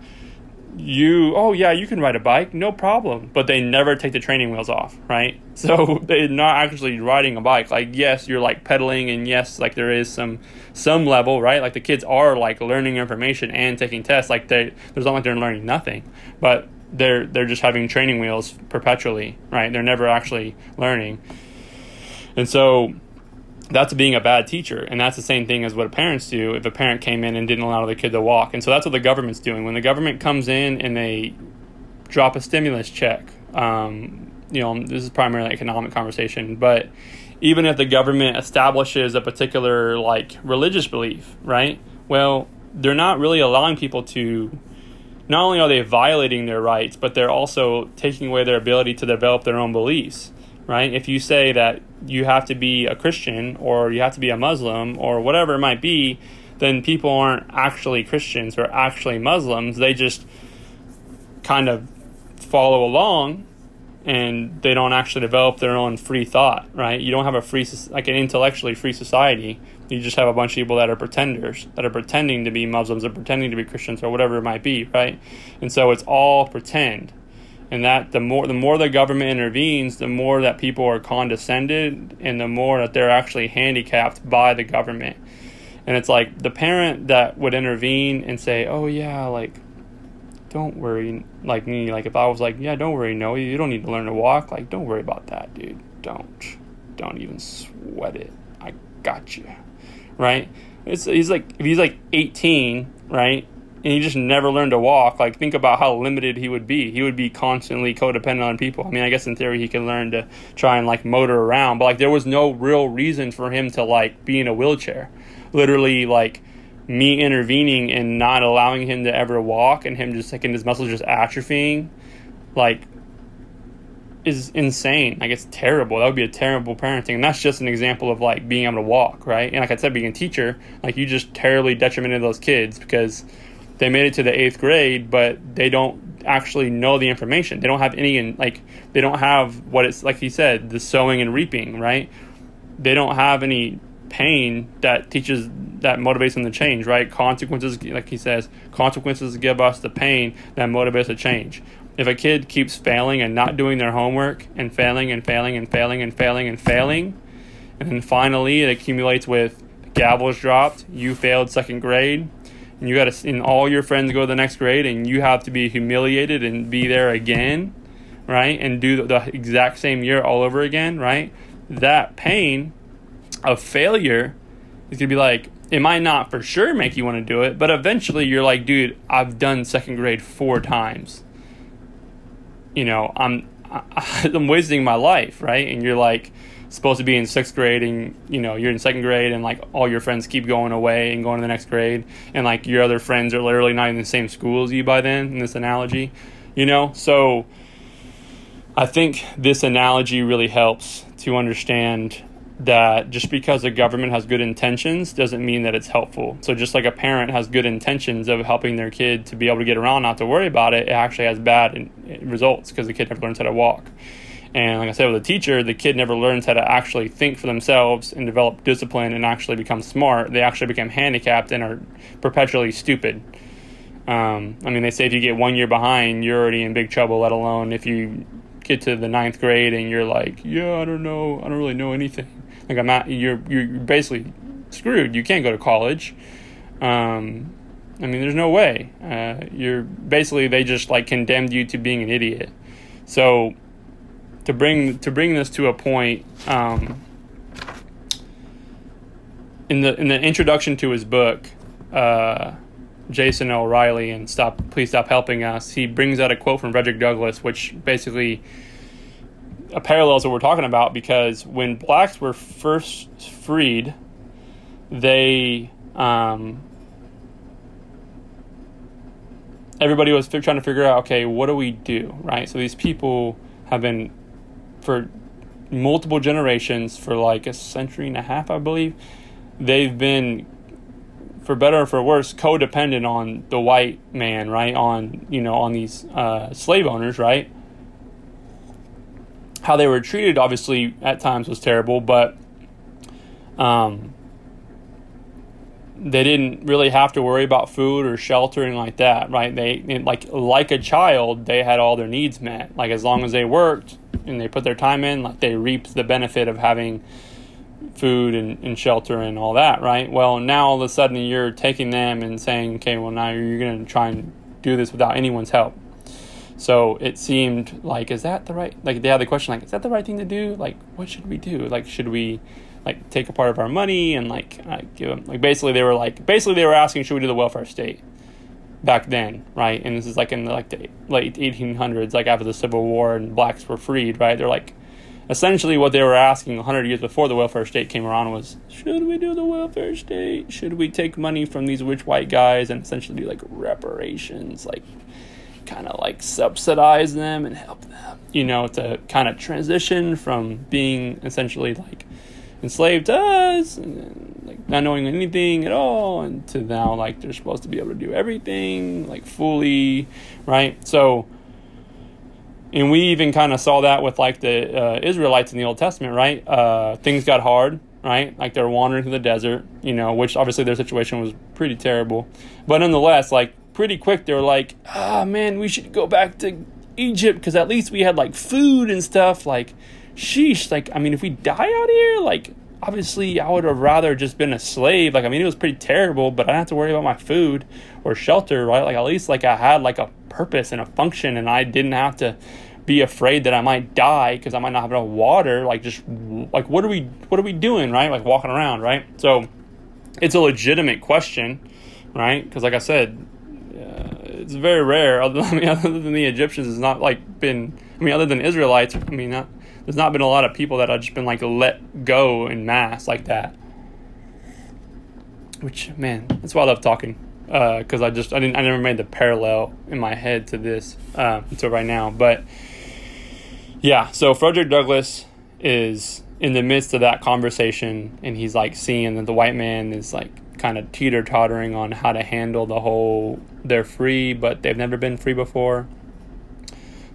you oh yeah you can ride a bike no problem. But they never take the training wheels off right? [laughs] So they're not actually riding a bike. Like yes you're like pedaling and yes like there is some some level right? Like the kids are like learning information and taking tests. Like they there's not like they're learning nothing but they're they're just having training wheels perpetually right? They're never actually learning. And so that's being a bad teacher and that's the same thing as what parents do if a parent came in and didn't allow the kid to walk and so that's what the government's doing when the government comes in and they drop a stimulus check um, you know this is primarily economic conversation but even if the government establishes a particular like religious belief right well they're not really allowing people to not only are they violating their rights but they're also taking away their ability to develop their own beliefs right? If you say that you have to be a Christian or you have to be a Muslim or whatever it might be, then people aren't actually Christians or actually Muslims. They just kind of follow along and they don't actually develop their own free thought, right? You don't have a free, like an intellectually free society. You just have a bunch of people that are pretenders, that are pretending to be Muslims or pretending to be Christians or whatever it might be, right? And so it's all pretend and that the more the more the government intervenes, the more that people are condescended, and the more that they're actually handicapped by the government. And it's like the parent that would intervene and say, "Oh yeah, like don't worry," like me, like if I was like, "Yeah, don't worry, no, you don't need to learn to walk," like don't worry about that, dude. Don't, don't even sweat it. I got you, right? It's he's like if he's like 18, right? And he just never learned to walk, like think about how limited he would be. He would be constantly codependent on people. I mean, I guess in theory he could learn to try and like motor around, but like there was no real reason for him to like be in a wheelchair. Literally, like me intervening and not allowing him to ever walk, and him just like and his muscles just atrophying, like is insane. Like it's terrible. That would be a terrible parenting. And that's just an example of like being able to walk, right? And like I said, being a teacher, like you just terribly detrimented those kids because they made it to the eighth grade, but they don't actually know the information. They don't have any like they don't have what it's like he said, the sowing and reaping, right? They don't have any pain that teaches that motivates them to change, right? Consequences, like he says, consequences give us the pain that motivates a change if a kid keeps failing and not doing their homework and failing and failing and failing and failing and failing, and then finally it accumulates with the gavel's dropped, you failed second grade, and you got to, and all your friends go to the next grade, and you have to be humiliated and be there again, right? And do the exact same year all over again, right? That pain of failure is going to be like, it might not for sure make you want to do it, but eventually you're like, dude, I've done second grade four times you know, I'm [laughs] I'm wasting my life, right? And you're like supposed to be in sixth grade and you know you're in second grade and like all your friends keep going away and going to the next grade and like your other friends are literally not in the same school as you by then in this analogy you know so i think this analogy really helps to understand that just because the government has good intentions doesn't mean that it's helpful. So just like a parent has good intentions of helping their kid to be able to get around, not to worry about it, it actually has bad results because the kid never learns how to walk. And like I said, with a teacher, the kid never learns how to actually think for themselves and develop discipline and actually become smart. They actually become handicapped and are perpetually stupid. Um, I mean, they say if you get one year behind, you're already in big trouble, let alone if you get to the ninth grade and you're like, yeah, I don't know, I don't really know anything. Like I'm not, you're you're basically screwed. You can't go to college. Um, I mean, there's no way. Uh, you're basically they just like condemned you to being an idiot. So to bring to bring this to a point, um, in the in the introduction to his book, uh, Jason Riley and stop please stop helping us. He brings out a quote from Frederick Douglass, which basically parallels what we're talking about because when blacks were first freed, they um, everybody was trying to figure out okay, what do we do, right? So these people have been for multiple generations for like a century and a half, I believe. They've been for better or for worse, codependent on the white man, right? On you know, on these uh, slave owners, right? how they were treated obviously at times was terrible, but um, they didn't really have to worry about food or sheltering like that, right? They like like a child, they had all their needs met. Like as long as they worked and they put their time in, like they reap the benefit of having food and, and shelter and all that, right? Well, now all of a sudden you're taking them and saying, okay, well now you're going to try and do this without anyone's help. So it seemed like, is that the right? Like they had the question, like, is that the right thing to do? Like, what should we do? Like, should we, like, take a part of our money and like, uh, give them? Like, basically, they were like, basically, they were asking, should we do the welfare state? Back then, right? And this is like in the, like the late 1800s, like after the Civil War and blacks were freed, right? They're like, essentially, what they were asking 100 years before the welfare state came around was, should we do the welfare state? Should we take money from these rich white guys and essentially do like reparations, like kind of like subsidize them and help them, you know, to kind of transition from being essentially like enslaved us and like not knowing anything at all and to now like they're supposed to be able to do everything like fully, right? So, and we even kind of saw that with like the uh, Israelites in the Old Testament, right? Uh, things got hard, right? Like they're wandering through the desert, you know, which obviously their situation was pretty terrible. But nonetheless, like pretty quick they were like, ah, oh, man, we should go back to Egypt because at least we had like food and stuff. Like, sheesh, like, I mean, if we die out here, like, obviously I would have rather just been a slave. Like, I mean, it was pretty terrible, but I didn't have to worry about my food or shelter, right? Like, at least like I had like a purpose and a function, and I didn't have to be afraid that I might die because I might not have enough water. Like, just like what are we what are we doing, right? Like walking around, right? So, it's a legitimate question, right? Because like I said, uh, it's very rare. [laughs] Other than, I mean, other than the Egyptians, it's not like been. I mean, other than Israelites, I mean, not, there's not been a lot of people that have just been like let go in mass like that. Which man, that's why I love talking because uh, I just I didn't I never made the parallel in my head to this uh, until right now. But yeah, so Frederick Douglass is in the midst of that conversation, and he's like seeing that the white man is like kind of teeter tottering on how to handle the whole they're free, but they've never been free before.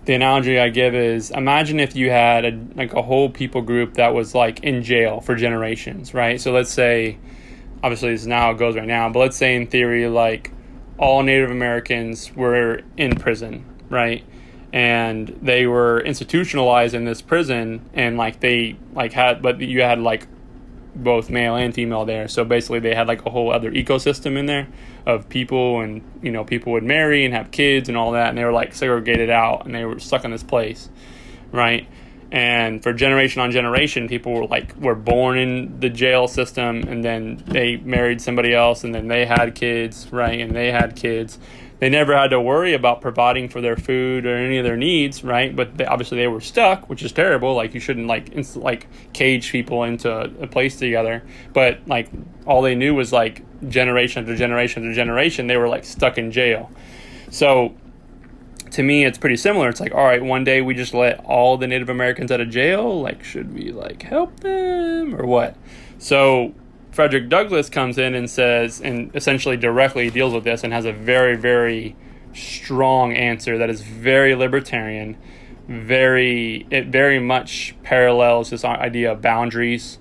The analogy I give is imagine if you had a, like a whole people group that was like in jail for generations, right? So let's say obviously this is how it goes right now, but let's say in theory, like all Native Americans were in prison, right? And they were institutionalized in this prison, and like they like had, but you had like both male and female there. So basically, they had like a whole other ecosystem in there of people, and you know, people would marry and have kids and all that, and they were like segregated out, and they were stuck in this place, right? and for generation on generation people were like were born in the jail system and then they married somebody else and then they had kids right and they had kids they never had to worry about providing for their food or any of their needs right? But they, obviously they were stuck which is terrible. Like you shouldn't like inst- like cage people into a place together. But like all they knew was like generation after generation after generation they were like stuck in jail. So to me it's pretty similar. It's like all right one day we just let all the native americans out of jail. Like should we like help them or what? So frederick douglass comes in and says and essentially directly deals with this and has a very very strong answer that is very libertarian very it very much parallels this idea of boundaries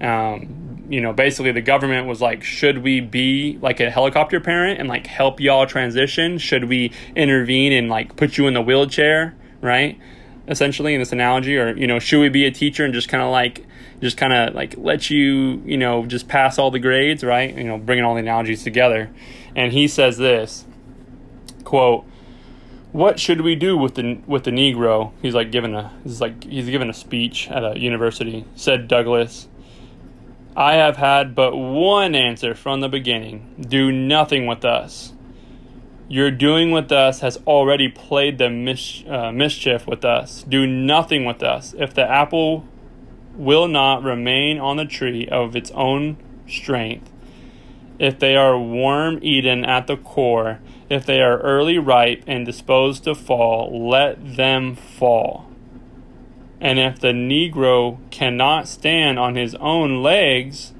um, you know, basically the government was like, should we be like a helicopter parent and like help y'all transition? Should we intervene and like put you in the wheelchair, right? Essentially, in this analogy, or you know, should we be a teacher and just kind of like, just kind of like let you, you know, just pass all the grades, right? You know, bringing all the analogies together. And he says this quote what should we do with the with the Negro? He's like giving a he's like he's giving a speech at a university. Said Douglass, I have had but one answer from the beginning do nothing with us. Your doing with us has already played the mis- uh, mischief with us. Do nothing with us. If the apple will not remain on the tree of its own strength, if they are worm eaten at the core, if they are early ripe and disposed to fall, let them fall. And if the Negro cannot stand on his own legs,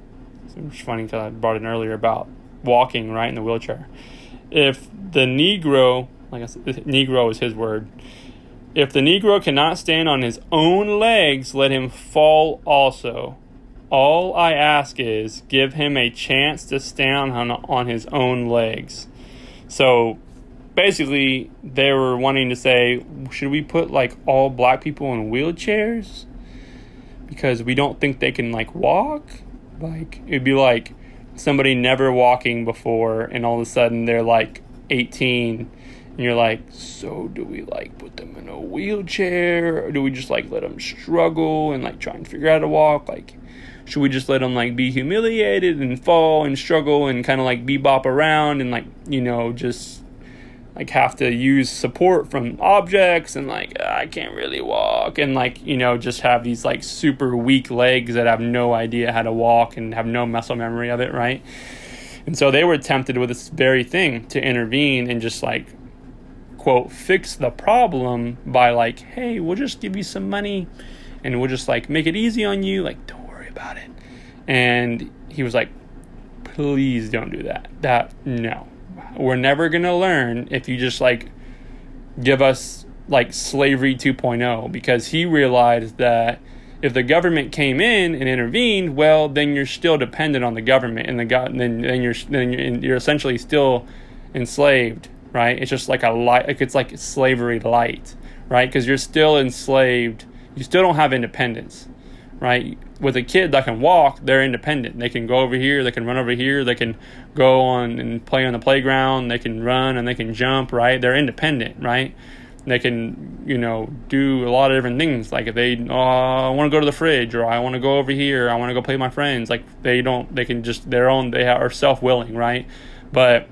it's funny because I brought in earlier about walking right in the wheelchair. If the Negro, like I said, Negro is his word. If the Negro cannot stand on his own legs, let him fall also. All I ask is give him a chance to stand on, on his own legs. So basically they were wanting to say, should we put like all black people in wheelchairs because we don't think they can like walk? Like it'd be like somebody never walking before and all of a sudden they're like 18 and you're like, so do we like put them in a wheelchair or do we just like let them struggle and like try and figure out to walk? Like, should we just let them like be humiliated and fall and struggle and kind of like bebop around and like, you know, just like have to use support from objects and like ah, I can't really walk and like you know just have these like super weak legs that have no idea how to walk and have no muscle memory of it, right? And so they were tempted with this very thing to intervene and just like quote fix the problem by like hey, we'll just give you some money and we'll just like make it easy on you, like don't worry about it. And he was like please don't do that. That no we're never going to learn if you just like give us like slavery 2.0 because he realized that if the government came in and intervened, well, then you're still dependent on the government, and the go- then then you're then you're, you're essentially still enslaved, right? It's just like a light, like it's like slavery light, right? Because you're still enslaved. You still don't have independence right? With a kid that can walk, they're independent. They can go over here, they can run over here, they can go on and play on the playground, they can run and they can jump, right? They're independent, right? They can, you know, do a lot of different things. Like if they, oh, I want to go to the fridge, or I want to go over here, I want to go play with my friends. Like they don't, they can just their own. They are self willing, right? But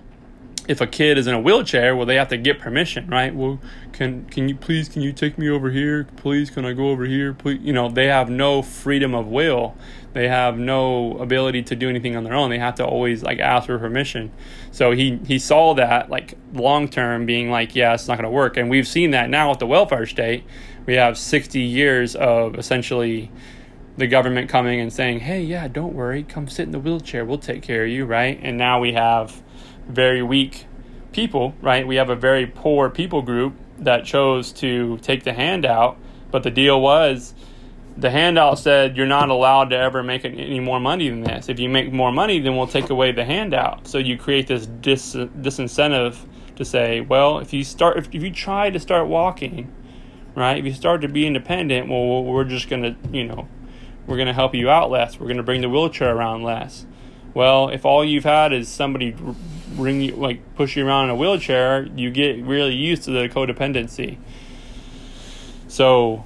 if a kid is in a wheelchair, well, they have to get permission, right? Well, can can you please can you take me over here? Please, can I go over here? Please, you know, they have no freedom of will. They have no ability to do anything on their own. They have to always like ask for permission. So he he saw that like long term being like, yeah, it's not going to work. And we've seen that now with the welfare state. We have 60 years of essentially the government coming and saying, "Hey, yeah, don't worry, come sit in the wheelchair. We'll take care of you," right? And now we have very weak people, right? We have a very poor people group that chose to take the handout, but the deal was the handout said you're not allowed to ever make any more money than this. If you make more money, then we'll take away the handout. So you create this dis- disincentive to say, well, if you start, if, if you try to start walking, right? If you start to be independent, well, we're just gonna, you know, we're gonna help you out less. We're gonna bring the wheelchair around less. Well, if all you've had is somebody bring you like push you around in a wheelchair, you get really used to the codependency. So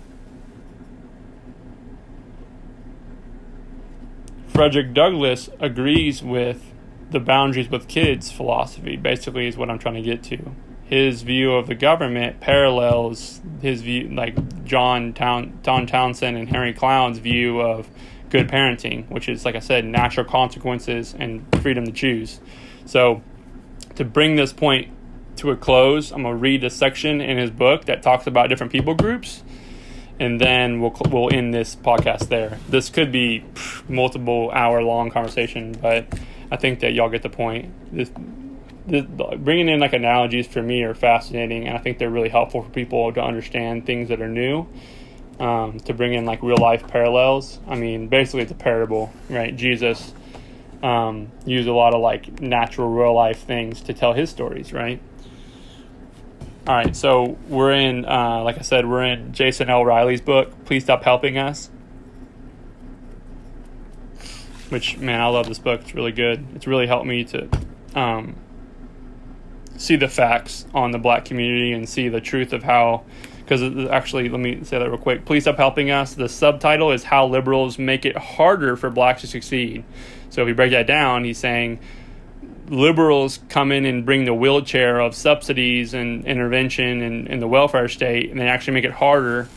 Frederick Douglass agrees with the boundaries with kids philosophy, basically, is what I'm trying to get to. His view of the government parallels his view, like John, Town, John Townsend and Henry Cloud's view of good parenting, which is, like I said, natural consequences and freedom to choose. So, to bring this point to a close, I'm to read a section in his book that talks about different people groups, and then we'll we'll end this podcast there. This could be multiple hour long conversation, but I think that y'all get the point. This, this, bringing in like analogies for me are fascinating, and I think they're really helpful for people to understand things that are new um, to bring in like real life parallels. I mean, basically, it's a parable, right? Jesus um, used a lot of like natural, real life things to tell his stories, right? All right, so we're in, uh, like I said, we're in Jason L. Riley's book, Please Stop Helping Us. Which, man, I love this book. It's really good. It's really helped me to um, see the facts on the black community and see the truth of how because actually, let me say that real quick. Please stop helping us. The subtitle is How Liberals Make It Harder for Blacks to Succeed. So if you break that down, he's saying liberals come in and bring the wheelchair of subsidies and intervention and, and the welfare state, and they actually make it harder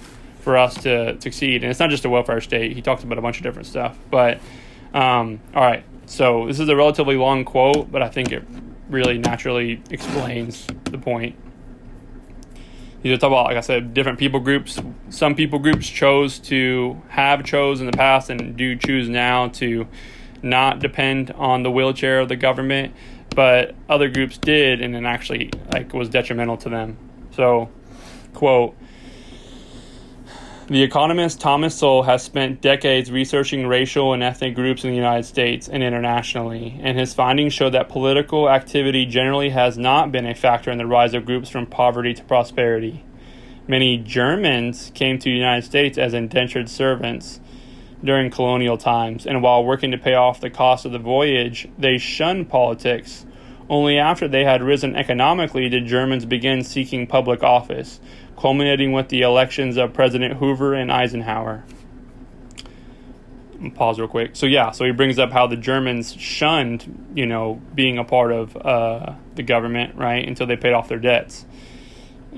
for us to succeed. And it's not just a welfare state. He talks about a bunch of different stuff. But um, all right, so this is a relatively long quote, but I think it really naturally explains the point. You talk about, like I said, different people groups. Some people groups chose to have chose in the past and do choose now to not depend on the wheelchair of the government, but other groups did, and it actually like was detrimental to them. So, quote. The economist Thomas Sowell has spent decades researching racial and ethnic groups in the United States and internationally, and his findings show that political activity generally has not been a factor in the rise of groups from poverty to prosperity. Many Germans came to the United States as indentured servants during colonial times, and while working to pay off the cost of the voyage, they shunned politics. Only after they had risen economically did Germans begin seeking public office culminating with the elections of President Hoover and Eisenhower. Pause real quick. So yeah, so he brings up how the Germans shunned, you know, being a part of uh, the government, right, until they paid off their debts.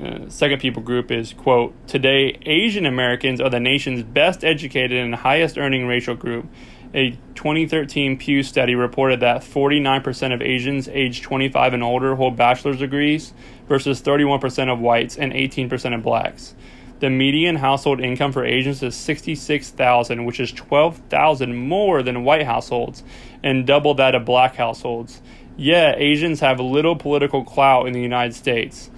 Uh, second people group is quote today asian americans are the nation's best educated and highest earning racial group a 2013 pew study reported that 49% of asians aged 25 and older hold bachelor's degrees versus 31% of whites and 18% of blacks. The median household income for Asians is 66,000, which is 12,000 more than white households and double that of black households. Yet, Asians have little political clout in the United States.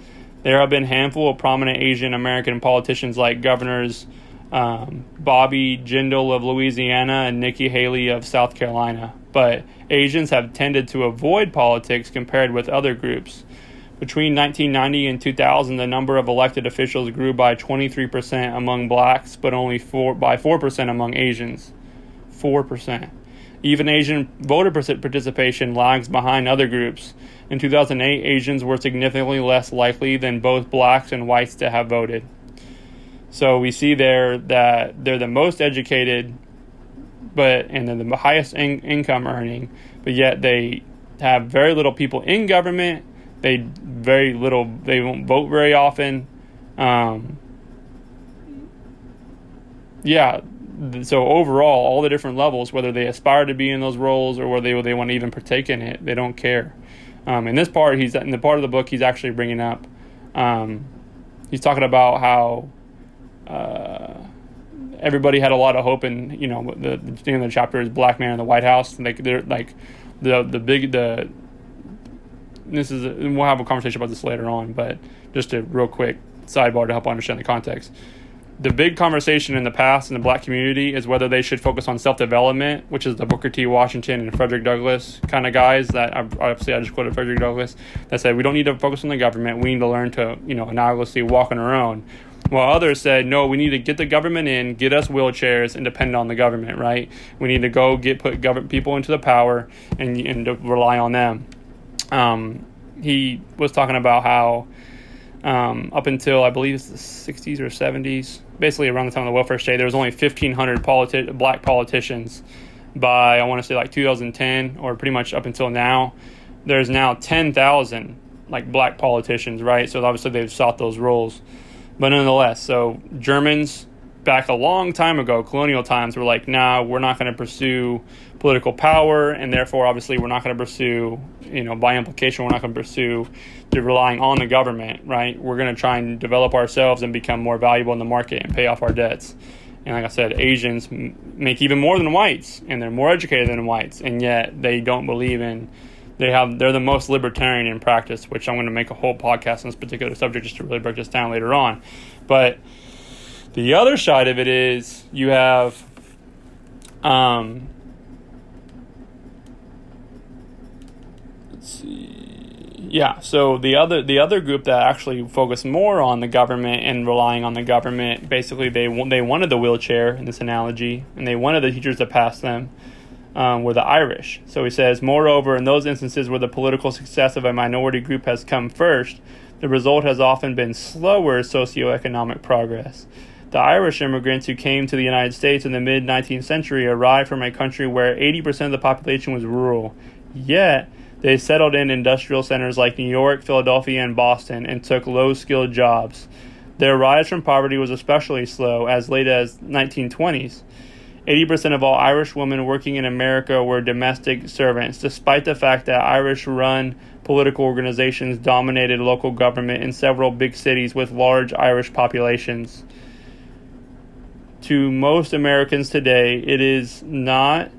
There have been a handful of prominent Asian American politicians like governors um, Bobby Jindal of Louisiana and Nikki Haley of South Carolina, but Asians have tended to avoid politics compared with other groups. Between 1990 and 2000, the number of elected officials grew by 23% among blacks, but only four, by 4% among Asians. 4%. Even Asian voter participation lags behind other groups. In 2008, Asians were significantly less likely than both blacks and whites to have voted. So we see there that they're the most educated, but and they're the highest in- income earning, but yet they have very little people in government They very little. They won't vote very often. Um, yeah. So overall, all the different levels, whether they aspire to be in those roles or whether they they want to even partake in it, they don't care. Um, in this part, he's in the part of the book he's actually bringing up. Um, he's talking about how uh, everybody had a lot of hope in you know the, the beginning of the chapter is black man in the White House. Like they're like the the big the this is a, we'll have a conversation about this later on, but just a real quick sidebar to help understand the context. The big conversation in the past in the black community is whether they should focus on self development, which is the Booker T. Washington and Frederick Douglass kind of guys that obviously I just quoted Frederick Douglass that said we don't need to focus on the government, we need to learn to you know analogously walk on our own. While others said, no, we need to get the government in, get us wheelchairs, and depend on the government, right? We need to go get put government people into the power and, and rely on them. Um, he was talking about how um, up until I believe it's the 60s or 70s, basically around the time of the welfare state, there was only 1,500 politi- black politicians. By I want to say like 2010 or pretty much up until now, there's now 10,000 like black politicians, right? So obviously they've sought those roles. But nonetheless, so Germans back a long time ago, colonial times, were like, nah, we're not going to pursue political power, and therefore, obviously, we're not going to pursue, you know, by implication, we're not going to pursue the relying on the government, right? We're going to try and develop ourselves and become more valuable in the market and pay off our debts. And like I said, Asians make even more than whites, and they're more educated than whites, and yet they don't believe in they have they're the most libertarian in practice, which I'm going to make a whole podcast on this particular subject just to really break this down later on. But the other side of it is you have um let's see yeah so the other the other group that actually focused more on the government and relying on the government basically they they wanted the wheelchair in this analogy and they wanted the teachers to pass them um, were the Irish. So he says, moreover, in those instances where the political success of a minority group has come first, the result has often been slower socioeconomic progress. The Irish immigrants who came to the United States in the mid 19th century arrived from a country where 80% of the population was rural. Yet, they settled in industrial centers like New York, Philadelphia, and Boston and took low skilled jobs. Their rise from poverty was especially slow as late as 1920s. 80% of all Irish women working in America were domestic servants, despite the fact that Irish run political organizations dominated local government in several big cities with large Irish populations. To most Americans today, it is not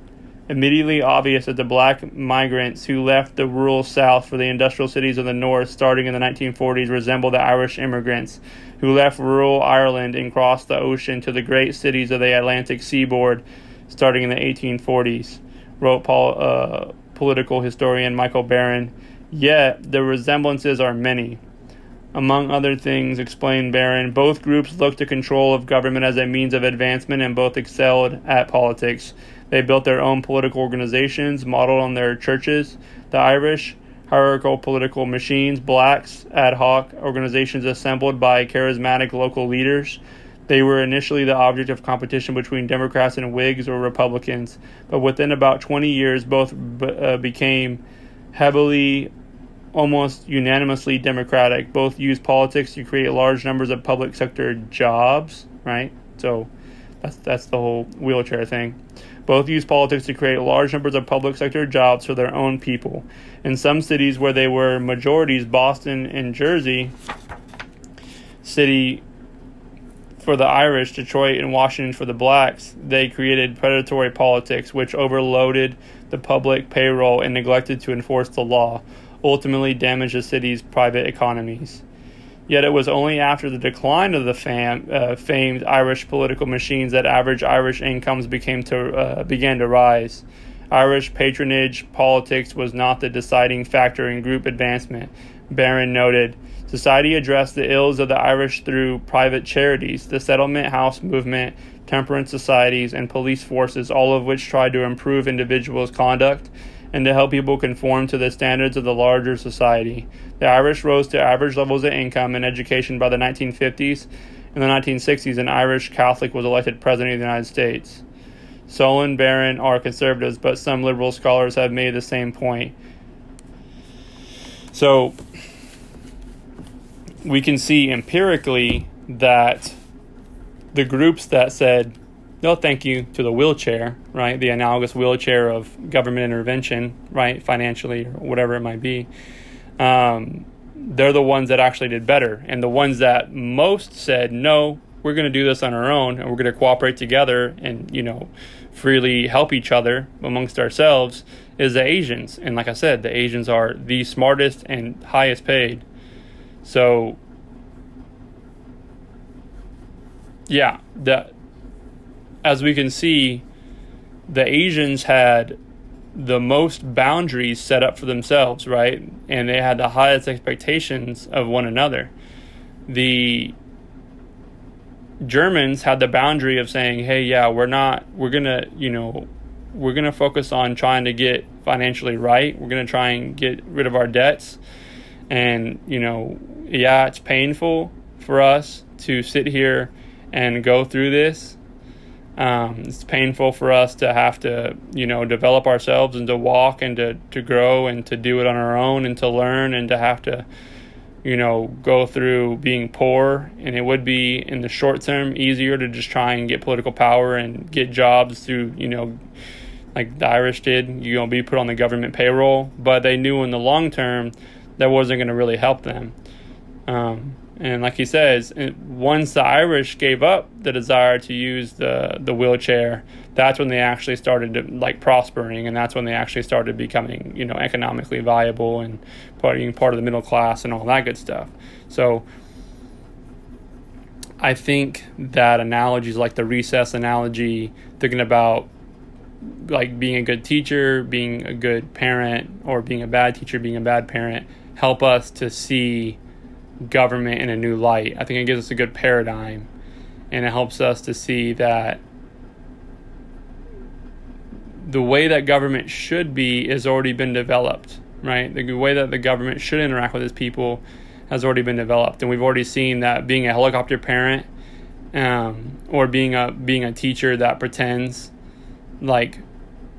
immediately obvious that the black migrants who left the rural South for the industrial cities of the North starting in the 1940s resemble the Irish immigrants who left rural Ireland and crossed the ocean to the great cities of the Atlantic seaboard starting in the 1840s, wrote Paul, uh, political historian Michael Barone. Yet, the resemblances are many. Among other things, explained Barone, both groups looked to control of government as a means of advancement and both excelled at politics. They built their own political organizations modeled on their churches. The Irish, hierarchical political machines, blacks, ad hoc organizations assembled by charismatic local leaders. They were initially the object of competition between Democrats and Whigs or Republicans, but within about 20 years, both b- uh, became heavily, almost unanimously Democratic. Both used politics to create large numbers of public sector jobs, right? So that's, that's the whole wheelchair thing. Both used politics to create large numbers of public sector jobs for their own people. In some cities where they were majorities, Boston and Jersey City for the Irish, Detroit and Washington for the blacks, they created predatory politics which overloaded the public payroll and neglected to enforce the law, ultimately damaged the city's private economies. Yet it was only after the decline of the fam, uh, famed Irish political machines that average Irish incomes became to, uh, began to rise. Irish patronage politics was not the deciding factor in group advancement. Barone noted, Society addressed the ills of the Irish through private charities, the settlement house movement, temperance societies, and police forces, all of which tried to improve individuals' conduct and to help people conform to the standards of the larger society. The Irish rose to average levels of income and education by the 1950s. In the 1960s, an Irish Catholic was elected President of the United States. Solon Barone are conservatives, but some liberal scholars have made the same point. So we can see empirically that the groups that said no thank you to the wheelchair, right? The analogous wheelchair of government intervention, right? Financially or whatever it might be. Um, they're the ones that actually did better. And the ones that most said, no, we're going to do this on our own and we're going to cooperate together and, you know, freely help each other amongst ourselves is the Asians. And like I said, the Asians are the smartest and highest paid. So, yeah, the, as we can see, the Asians had the most boundaries set up for themselves, right? And they had the highest expectations of one another. The Germans had the boundary of saying, "Hey, yeah, we're not we're going to, you know, we're going to focus on trying to get financially right. We're going to try and get rid of our debts." And, you know, yeah, it's painful for us to sit here and go through this um, it's painful for us to have to, you know, develop ourselves and to walk and to, to grow and to do it on our own and to learn and to have to, you know, go through being poor. And it would be in the short term easier to just try and get political power and get jobs through, you know, like the Irish did, you know, be put on the government payroll. But they knew in the long term that wasn't going to really help them. Um, and like he says, once the Irish gave up the desire to use the the wheelchair, that's when they actually started to, like prospering, and that's when they actually started becoming you know economically viable and being part of the middle class and all that good stuff. So I think that analogies like the recess analogy, thinking about like being a good teacher, being a good parent, or being a bad teacher, being a bad parent, help us to see government in a new light. I think it gives us a good paradigm and it helps us to see that the way that government should be has already been developed, right? The way that the government should interact with its people has already been developed, and we've already seen that being a helicopter parent um, or being a being a teacher that pretends like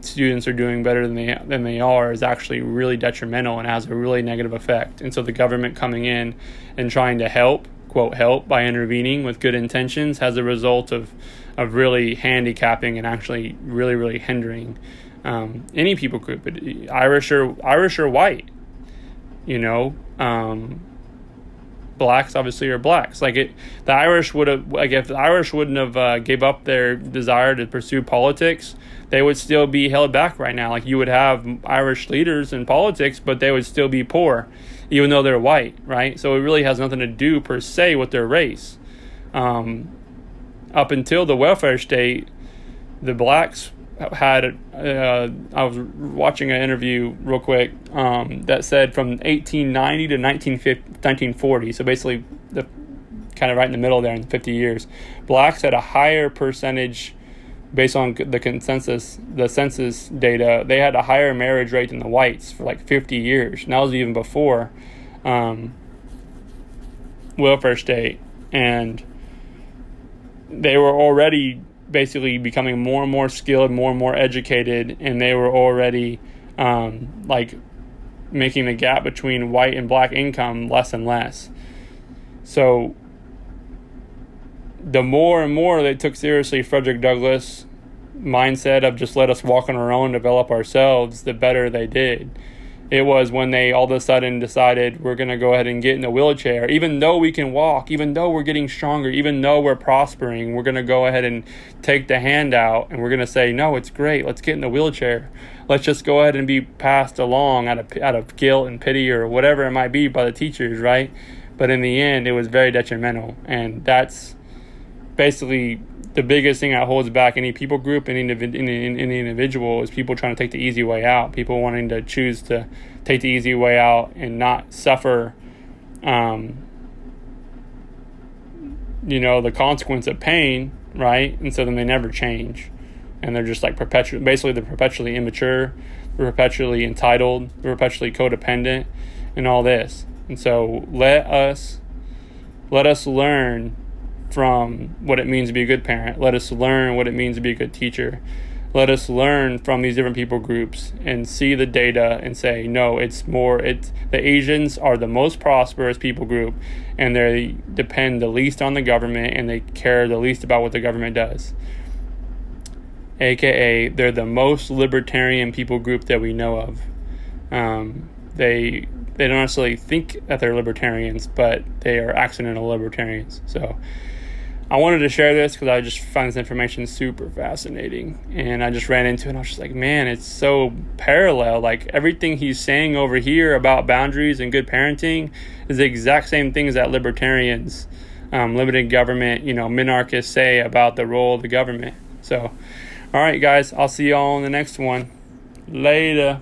students are doing better than they than they are is actually really detrimental and has a really negative effect. And so the government coming in and trying to help, quote help by intervening with good intentions has a result of of really handicapping and actually really really hindering um, any people group, Irish or Irish or white. You know, um, blacks obviously are blacks. Like it, the Irish would have like if the Irish wouldn't have uh, gave up their desire to pursue politics, they would still be held back right now. Like you would have Irish leaders in politics, but they would still be poor, even though they're white, right? So it really has nothing to do per se with their race. Um, up until the welfare state, the blacks had uh, I was watching an interview real quick um, that said from 1890 to 1940, so basically the kind of right in the middle there in 50 years, blacks had a higher percentage based on the consensus the census data they had a higher marriage rate than the whites for like 50 years. And that was even before um, welfare state. And they were already basically becoming more and more skilled, more and more educated, and they were already um, like making the gap between white and black income less and less. So the more and more they took seriously Frederick Douglass mindset of just let us walk on our own, develop ourselves, the better they did. It was when they all of a sudden decided we're going to go ahead and get in a wheelchair. Even though we can walk, even though we're getting stronger, even though we're prospering, we're going to go ahead and take the hand out and we're going to say, no, it's great. Let's get in the wheelchair. Let's just go ahead and be passed along out of, out of guilt and pity or whatever it might be by the teachers, right? But in the end, it was very detrimental. And that's basically the biggest thing that holds back any people group, any, any, any individual, is people trying to take the easy way out. People wanting to choose to take the easy way out and not suffer, um, you know, the consequence of pain, right? And so then they never change, and they're just like perpetually, basically, they're perpetually immature, they're perpetually entitled, they're perpetually codependent, and all this. And so let us, let us learn from what it means to be a good parent. Let us learn what it means to be a good teacher. let us learn from these different people groups and see the data and say no it's more it's the asians are the most prosperous people group and they depend the least on the government and they care the least about what the government does aka they're the most libertarian people group that we know of um, they they don't necessarily think that they're libertarians but they are accidental libertarians so I wanted to share this because I just find this information super fascinating. And I just ran into it and I was just like, man, it's so parallel. Like everything he's saying over here about boundaries and good parenting is the exact same things that libertarians, um, limited government, you know, minarchists say about the role of the government. So, all right, guys, I'll see y'all on the next one. Later.